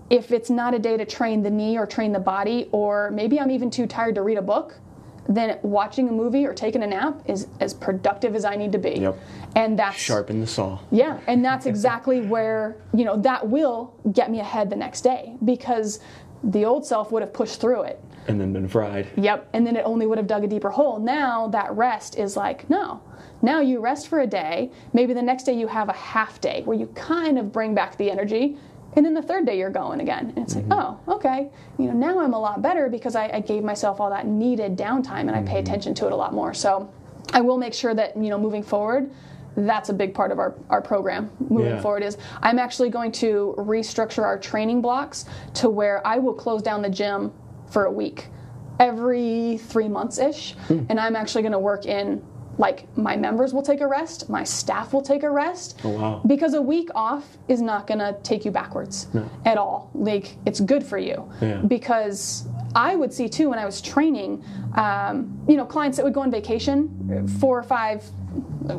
if it's not a day to train the knee or train the body, or maybe I'm even too tired to read a book, then watching a movie or taking a nap is as productive as I need to be. Yep. And that's Sharpen the saw. yeah, and that's exactly where, you know, that will get me ahead the next day because the old self would have pushed through it. And then been fried. Yep. And then it only would have dug a deeper hole. Now that rest is like, no. Now you rest for a day. Maybe the next day you have a half day where you kind of bring back the energy. And then the third day you're going again. And it's like, mm-hmm. oh, okay. You know, now I'm a lot better because I, I gave myself all that needed downtime and I pay mm-hmm. attention to it a lot more. So I will make sure that, you know, moving forward, that's a big part of our, our program moving Yeah. forward is I'm actually going to restructure our training blocks to where I will close down the gym for a week every three months ish. Hmm. And I'm actually going to work in like my members will take a rest, my staff will take a rest. Oh, wow. Because a week off is not going to take you backwards at all. Like it's good for you. Yeah. Because I would see too when I was training, um, you know, clients that would go on vacation, four or five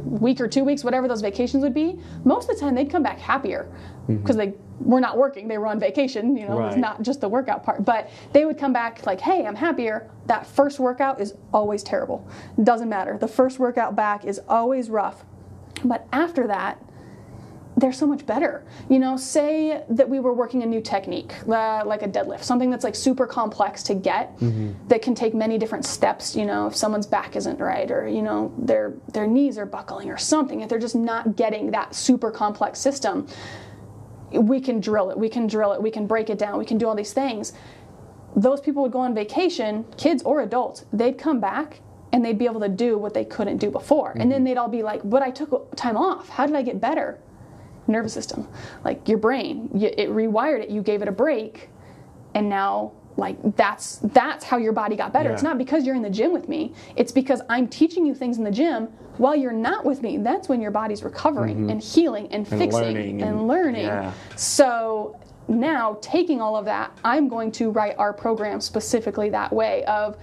week or two weeks, whatever those vacations would be. Most of the time they'd come back happier because they were not working; they were on vacation. You know, it's not just the workout part, but they would come back like, "Hey, I'm happier." That first workout is always terrible. Doesn't matter. The first workout back is always rough, but after that, they're so much better. You know, say that we were working a new technique, uh, like a deadlift, something that's like super complex to get, that can take many different steps. You know, if someone's back isn't right, or you know their their knees are buckling, or something, if they're just not getting that super complex system, we can drill it, we can drill it, we can break it down, we can do all these things. Those people would go on vacation, kids or adults, they'd come back and they'd be able to do what they couldn't do before. And then they'd all be like, But I took time off. How did I get better? Nervous system. Like your brain, you, it rewired it, you gave it a break, and now like that's that's how your body got better. It's not because you're in the gym with me. It's because I'm teaching you things in the gym while you're not with me. That's when your body's recovering mm-hmm. and healing and, fixing learning and, and- learning. yeah. So now taking all of that, I'm going to write our program specifically that way of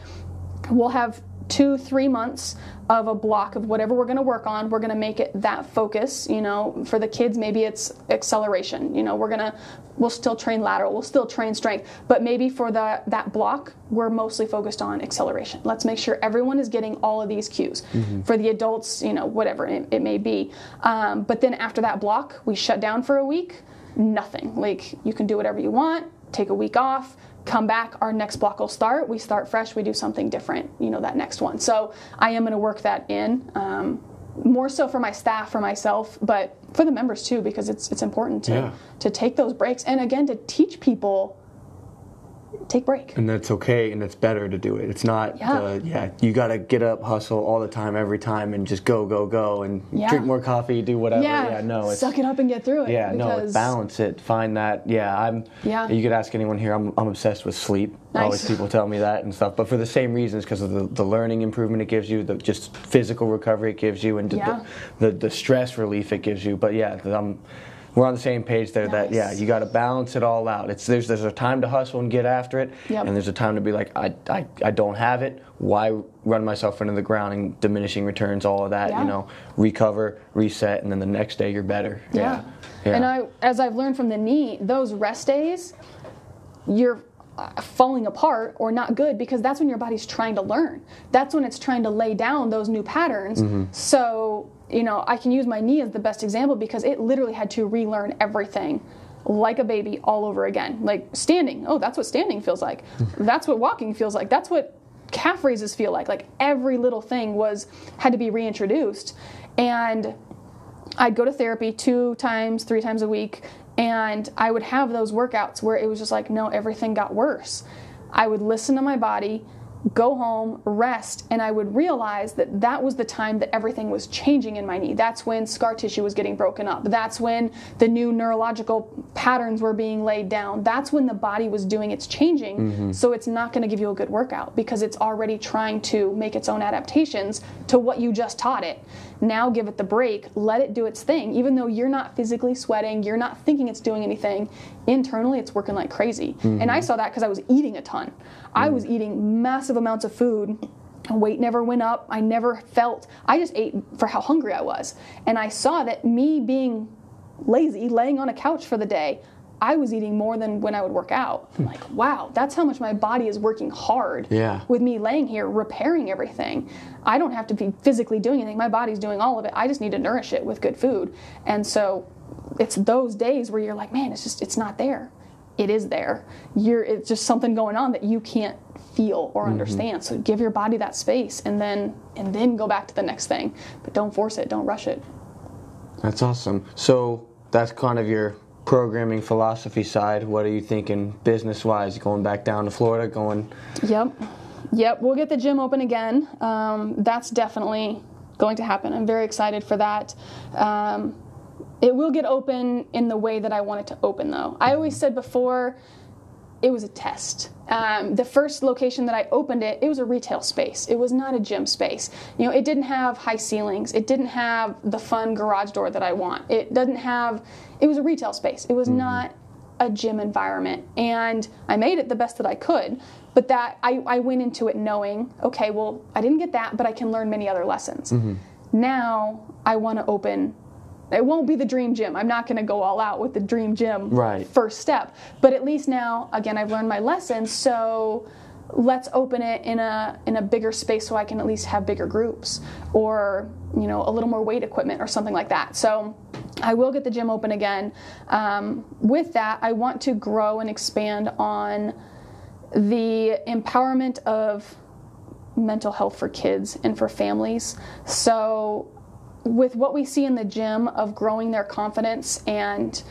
we'll have two three months of a block of whatever we're going to work on we're going to make it that focus you know? For the kids maybe it's acceleration you know? We're going to we'll still train lateral we'll still train strength but maybe for the that block we're mostly focused on acceleration. Let's make sure everyone is getting all of these cues. For the adults you know whatever it, it may be. Um, but then after that block we shut down for a week nothing. Like you can do whatever you want take a week off come back our next block will start we start fresh we do something different you know that next one so i am going to work that in um, more so for my staff for myself but for the members too because it's it's important to Yeah. to take those breaks and again to teach people take break And that's okay, and it's better to do it. It's not, Yeah. uh, yeah, you got to get up, hustle all the time, every time, and just go, go, go, and Yeah. drink more coffee, do whatever. yeah, Yeah, no, it's suck it up and get through it yeah, no, it's balance it. Find that. Yeah, I'm. Yeah. You could ask anyone here. I'm, I'm obsessed with sleep. Nice. Always people tell me that and stuff, but for the same reasons, because of the, the learning improvement it gives you, the just physical recovery it gives you, and the- the, the the stress relief it gives you. But yeah, I'm. We're on the same page there. That yeah, you got to balance it all out. It's there's there's a time to hustle and get after it, Yep. and there's a time to be like I, I I don't have it. Why run myself into the ground and diminishing returns? All of that, Yeah. you know, recover, reset, and then the next day you're better. Yeah. Yeah. And I, as I've learned from the knee, those rest days, you're falling apart or not good because that's when your body's trying to learn. That's when it's trying to lay down those new patterns. Mm-hmm. So, you know, I can use my knee as the best example because it literally had to relearn everything like a baby all over again. Like standing, oh, that's what standing feels like. that's what walking feels like. That's what calf raises feel like. Like every little thing was had to be reintroduced. And I'd go to therapy two times, three times a week, and I would have those workouts where it was just like, no, everything got worse. I would listen to my body go home, rest, and I would realize that that was the time that everything was changing in my knee. That's when scar tissue was getting broken up. That's when the new neurological patterns were being laid down. That's when the body was doing its changing. Mm-hmm. So it's not going to give you a good workout because it's already trying to make its own adaptations to what you just taught it. Now give it the break, let it do its thing. Even though you're not physically sweating, you're not thinking it's doing anything, internally it's working like crazy. Mm-hmm. And I saw that because I was eating a ton. I was mm. eating massive amounts of food. Weight never went up. I never felt, I just ate for how hungry I was. And I saw that me being lazy, laying on a couch for the day, I was eating more than when I would work out. I'm like, wow, that's how much my body is working hard yeah. with me laying here repairing everything. I don't have to be physically doing anything. My body's doing all of it. I just need to nourish it with good food. And so it's those days where you're like, man, it's just it's not there it is there. You're it's just something going on that you can't feel or mm-hmm. understand. So give your body that space and then and then go back to the next thing. But don't force it, don't rush it. That's awesome. So that's kind of your programming philosophy side. What are you thinking business wise? Going back down to Florida, going Yep. Yep, we'll get the gym open again. Um, that's definitely going to happen. I'm very excited for that. Um, it will get open in the way that I want it to open, though. I always said before, it was a test. Um, the first location that I opened it, it was a retail space. It was not a gym space. You know, it didn't have high ceilings. It didn't have the fun garage door that I want. It doesn't have. It was a retail space. It was mm-hmm. not a gym environment, and I made it the best that I could. But that I, I went into it knowing, okay, well, I didn't get that, but I can learn many other lessons. Mm-hmm. Now I want to open it won't be the dream gym. I'm not going to go all out with the dream gym right. first step. But at least now, again, I've learned my lesson. So let's open it in a in a bigger space so I can at least have bigger groups or you know a little more weight equipment or something like that. So I will get the gym open again. Um, with that, I want to grow and expand on the empowerment of mental health for kids and for families. So with what we see in the gym of growing their confidence and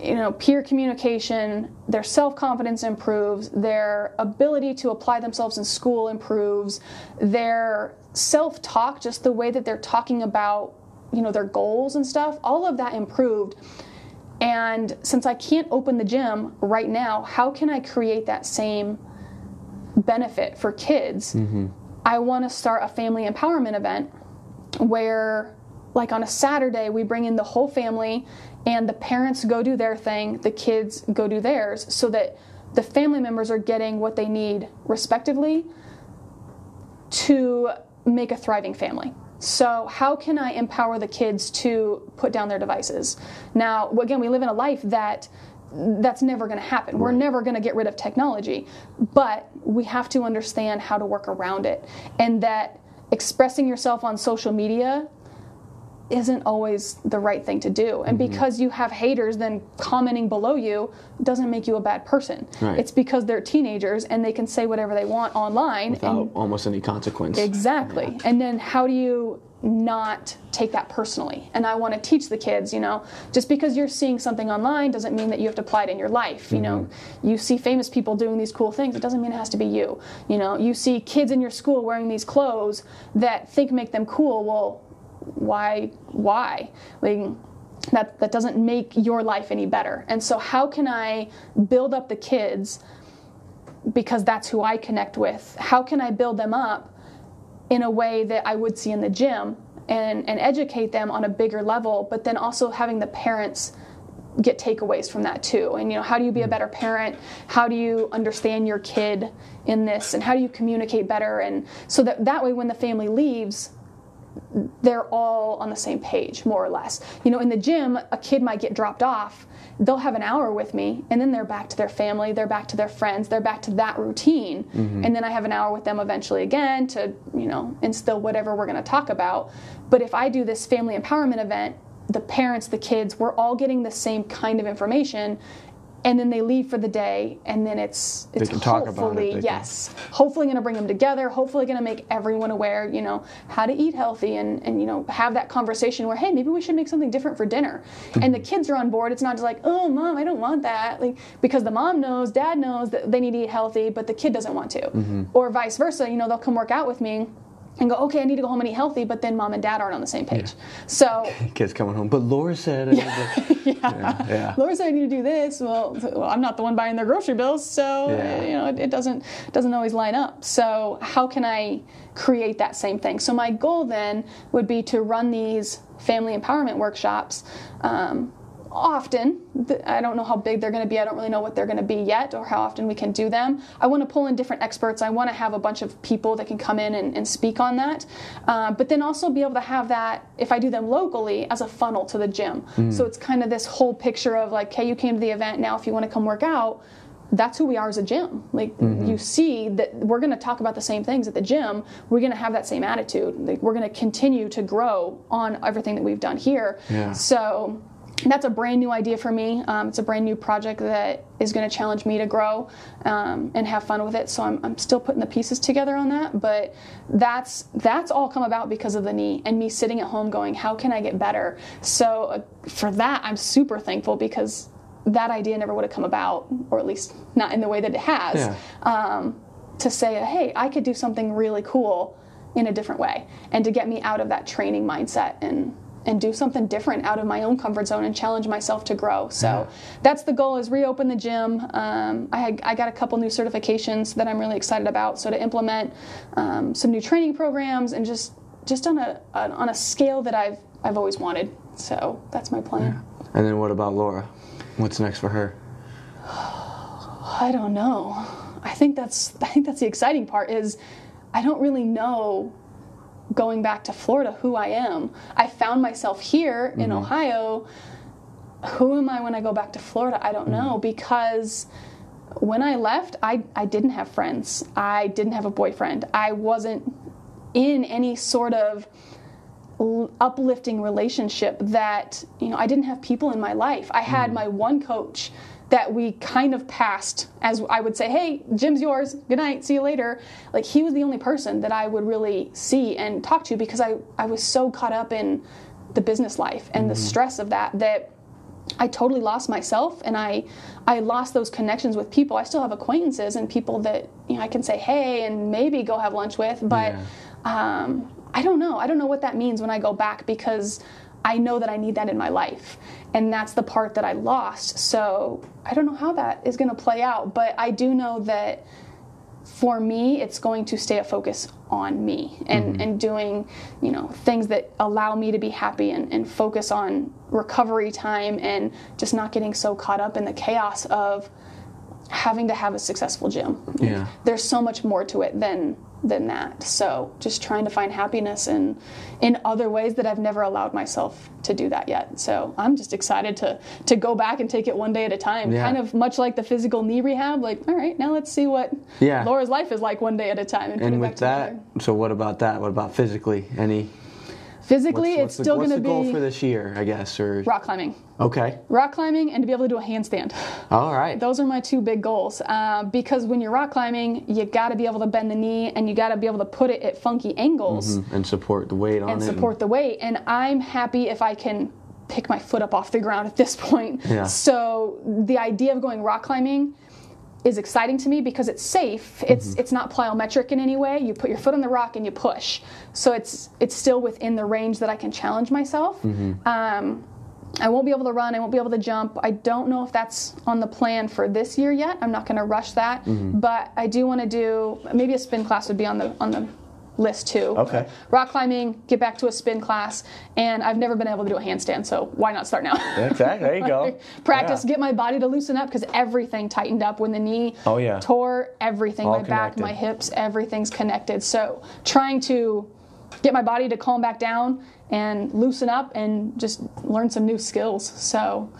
you know peer communication their self-confidence improves their ability to apply themselves in school improves their self-talk just the way that they're talking about you know their goals and stuff all of that improved and since i can't open the gym right now how can i create that same benefit for kids mm-hmm. i want to start a family empowerment event where like on a Saturday, we bring in the whole family and the parents go do their thing, the kids go do theirs, so that the family members are getting what they need respectively to make a thriving family. So, how can I empower the kids to put down their devices? Now, again, we live in a life that that's never going to happen. We're never going to get rid of technology, but we have to understand how to work around it and that expressing yourself on social media isn't always the right thing to do. And mm-hmm. because you have haters then commenting below you doesn't make you a bad person. Right. It's because they're teenagers and they can say whatever they want online without and, almost any consequence. Exactly. Yeah. And then how do you not take that personally? And I want to teach the kids, you know, just because you're seeing something online doesn't mean that you have to apply it in your life. Mm-hmm. You know, mm-hmm. you see famous people doing these cool things, it doesn't mean it has to be you. You know, you see kids in your school wearing these clothes that think make them cool. Well, why why? Like that that doesn't make your life any better. And so how can i build up the kids because that's who i connect with? How can i build them up in a way that i would see in the gym and and educate them on a bigger level but then also having the parents get takeaways from that too? And you know how do you be a better parent? How do you understand your kid in this? And how do you communicate better? And so that that way when the family leaves they're all on the same page, more or less. You know, in the gym, a kid might get dropped off. They'll have an hour with me, and then they're back to their family, they're back to their friends, they're back to that routine. Mm-hmm. And then I have an hour with them eventually again to, you know, instill whatever we're going to talk about. But if I do this family empowerment event, the parents, the kids, we're all getting the same kind of information. And then they leave for the day, and then it's it's can talk about it, hopefully they can- yes, hopefully going to bring them together. Hopefully going to make everyone aware, you know, how to eat healthy, and and you know have that conversation where hey, maybe we should make something different for dinner. Mm-hmm. And the kids are on board. It's not just like oh, mom, I don't want that, like because the mom knows, dad knows that they need to eat healthy, but the kid doesn't want to, mm-hmm. or vice versa. You know, they'll come work out with me. And go, okay, I need to go home and eat healthy, but then mom and dad aren't on the same page. So Kids coming home, but Laura said. Need yeah. yeah. Laura said I need to do this. Well, well, I'm not the one buying their grocery bills, so Yeah. you know it, it doesn't doesn't always line up. So how can I create that same thing? So my goal then would be to run these family empowerment workshops. Um, often i don't know how big they're going to be i don't really know what they're going to be yet or how often we can do them i want to pull in different experts i want to have a bunch of people that can come in and, and speak on that uh, but then also be able to have that if i do them locally as a funnel to the gym so it's kind of this whole picture of like hey you came to the event now if you want to come work out that's who we are as a gym. Like you see that we're going to talk about the same things at the gym. We're going to have that same attitude. Like we're going to continue to grow on everything that we've done here. Yeah. So that's a brand new idea for me. Um, it's a brand new project that is going to challenge me to grow um, and have fun with it. So I'm, I'm still putting the pieces together on that. But that's that's all come about because of the knee and me sitting at home going, how can I get better? So uh, for that, I'm super thankful because that idea never would have come about, or at least not in the way that it has. Yeah. Um, to say, hey, I could do something really cool in a different way, and to get me out of that training mindset and and do something different out of my own comfort zone and challenge myself to grow. So that's the goal: is reopen the gym. Um, I had, I got a couple new certifications that I'm really excited about. So to implement um, some new training programs and just just on a on a scale that I've I've always wanted. So that's my plan. And then what about Laura? What's next for her? I don't know. I think that's I think that's the exciting part is I don't really know going back to Florida who I am. I found myself here in mm-hmm. Ohio. Who am I when I go back to Florida? I don't know mm-hmm. because when I left, I, I didn't have friends. I didn't have a boyfriend. I wasn't in any sort of uplifting relationship that you know I didn't have people in my life. I had mm. my one coach that we kind of passed as I would say, "Hey, gym's yours. Good night. See you later." Like he was the only person that I would really see and talk to because I I was so caught up in the business life and the stress of that that I totally lost myself and I I lost those connections with people. I still have acquaintances and people that you know I can say hey and maybe go have lunch with, but um, I don't know. I don't know what that means when I go back because I know that I need that in my life. And that's the part that I lost. So I don't know how that is going to play out, but I do know that for me, it's going to stay a focus on me and, mm-hmm. and doing, you know, things that allow me to be happy and, and focus on recovery time and just not getting so caught up in the chaos of having to have a successful gym. Yeah. There's so much more to it than than that. So just trying to find happiness in in other ways that I've never allowed myself to do that yet. So I'm just excited to to go back and take it one day at a time. Yeah. Kind of much like the physical knee rehab. Like, all right, now let's see what Yeah. Laura's life is like one day at a time. And, And with that, together. so what about that? What about physically? Any? Physically, what's it's the, still going to be the goal for this year? I guess or rock climbing. okay. Rock climbing and to be able to do a handstand. All right. Those are my two big goals. Uh, because when you're rock climbing, you got to be able to bend the knee and you got to be able to put it at funky angles and support the weight on it. and support the weight. And I'm happy if I can pick my foot up off the ground at this point. Yeah. So the idea of going rock climbing is exciting to me because it's safe. It's mm-hmm. it's not plyometric in any way. You put your foot on the rock and you push. So it's it's still within the range that I can challenge myself. Mm-hmm. Um, I won't be able to run. I won't be able to jump. I don't know if that's on the plan for this year yet. I'm not going to rush that, mm-hmm. but I do want to do maybe a spin class would be on the on the list too. Okay. Rock climbing, get back to a spin class, and I've never been able to do a handstand, so why not start now? Exactly. There you go. Practice, Yeah. get my body to loosen up because everything tightened up when the knee Oh, yeah. tore. Everything, All my back, my hips, everything's connected. So trying to get my body to calm back down and loosen up and just learn some new skills. So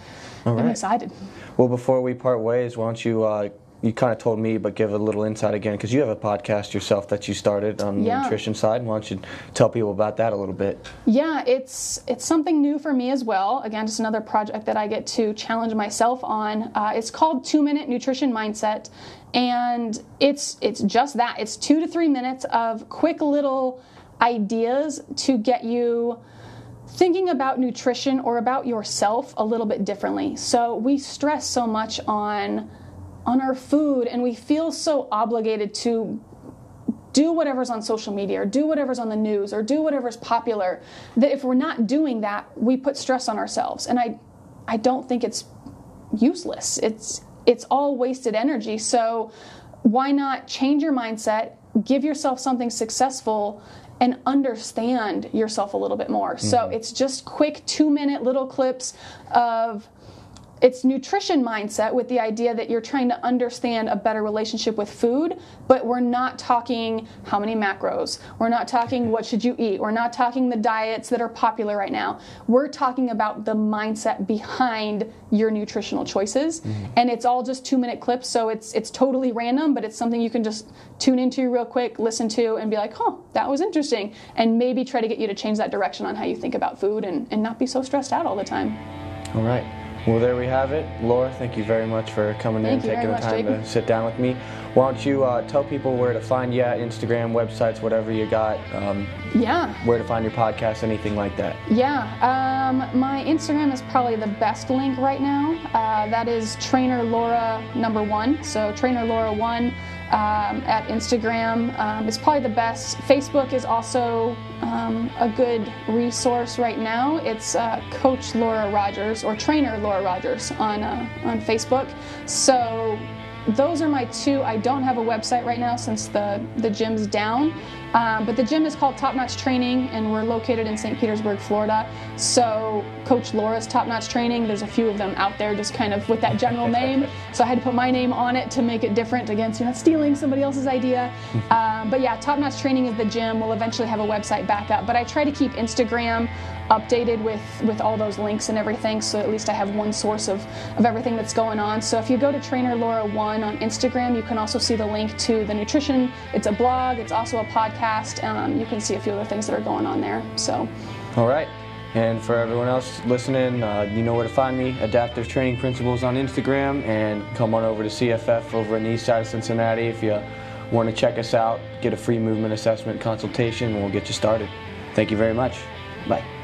I'm excited. Well, before we part ways, why don't you? Uh, you kind of told me, but give a little insight again because you have a podcast yourself that you started on Yeah. the nutrition side. Why don't you tell people about that a little bit? Yeah, it's it's something new for me as well. Again, just another project that I get to challenge myself on. Uh, it's called Two Minute Nutrition Mindset, and it's it's just that. It's two to three minutes of quick little ideas to get you thinking about nutrition or about yourself a little bit differently. So we stress so much on on our food and we feel so obligated to do whatever's on social media or do whatever's on the news or do whatever's popular that if we're not doing that we put stress on ourselves. And i i don't think it's useless. It's it's all wasted energy. So why not change your mindset give yourself something successful and understand yourself a little bit more? So mm-hmm. it's just quick 2 minute little clips of it's nutrition mindset with the idea that you're trying to understand a better relationship with food but we're not talking how many macros. We're not talking what should you eat. We're not talking the diets that are popular right now. We're talking about the mindset behind your nutritional choices. Mm-hmm. And it's all just 2 minute clips so it's it's totally random but it's something you can just tune into real quick listen to and be like huh that was interesting and maybe try to get you to change that direction on how you think about food and, and not be so stressed out all the time. All right. Well, there we have it. Laura, thank you very much for coming Thank in, you taking the time to sit down with me. Why don't you uh, tell people where to find you at Instagram, websites, whatever you got, um, yeah where to find your podcast, anything like that. Yeah, um, my Instagram is probably the best link right now. Uh, that is Trainer Laura number one. So Trainer Laura one um, at Instagram um, is probably the best. Facebook is also um, a good resource right now. It's uh, Coach Laura Rogers or Trainer Laura Rogers on uh, on Facebook. So those are my two. I don't have a website right now since the the gym's down. Um, but the gym is called Top Notch Training, and we're located in St. Petersburg, Florida. So, Coach Laura's Top Notch Training, there's a few of them out there just kind of with that general name. So, I had to put my name on it to make it different against, you're not stealing somebody else's idea. Um, but yeah, Top Notch Training is the gym. We'll eventually have a website back up. But I try to keep Instagram updated with, with all those links and everything, so at least I have one source of, of everything that's going on. So, if you go to Trainer Laura 1 on Instagram, you can also see the link to the nutrition. It's a blog, it's also a podcast. Um, you can see a few other things that are going on there. So, All right. And for everyone else listening, uh, you know where to find me. Adaptive Training Principles on Instagram, and come on over to CFF over in the east side of Cincinnati if you want to check us out. Get a free movement assessment consultation, and we'll get you started. Thank you very much. Bye.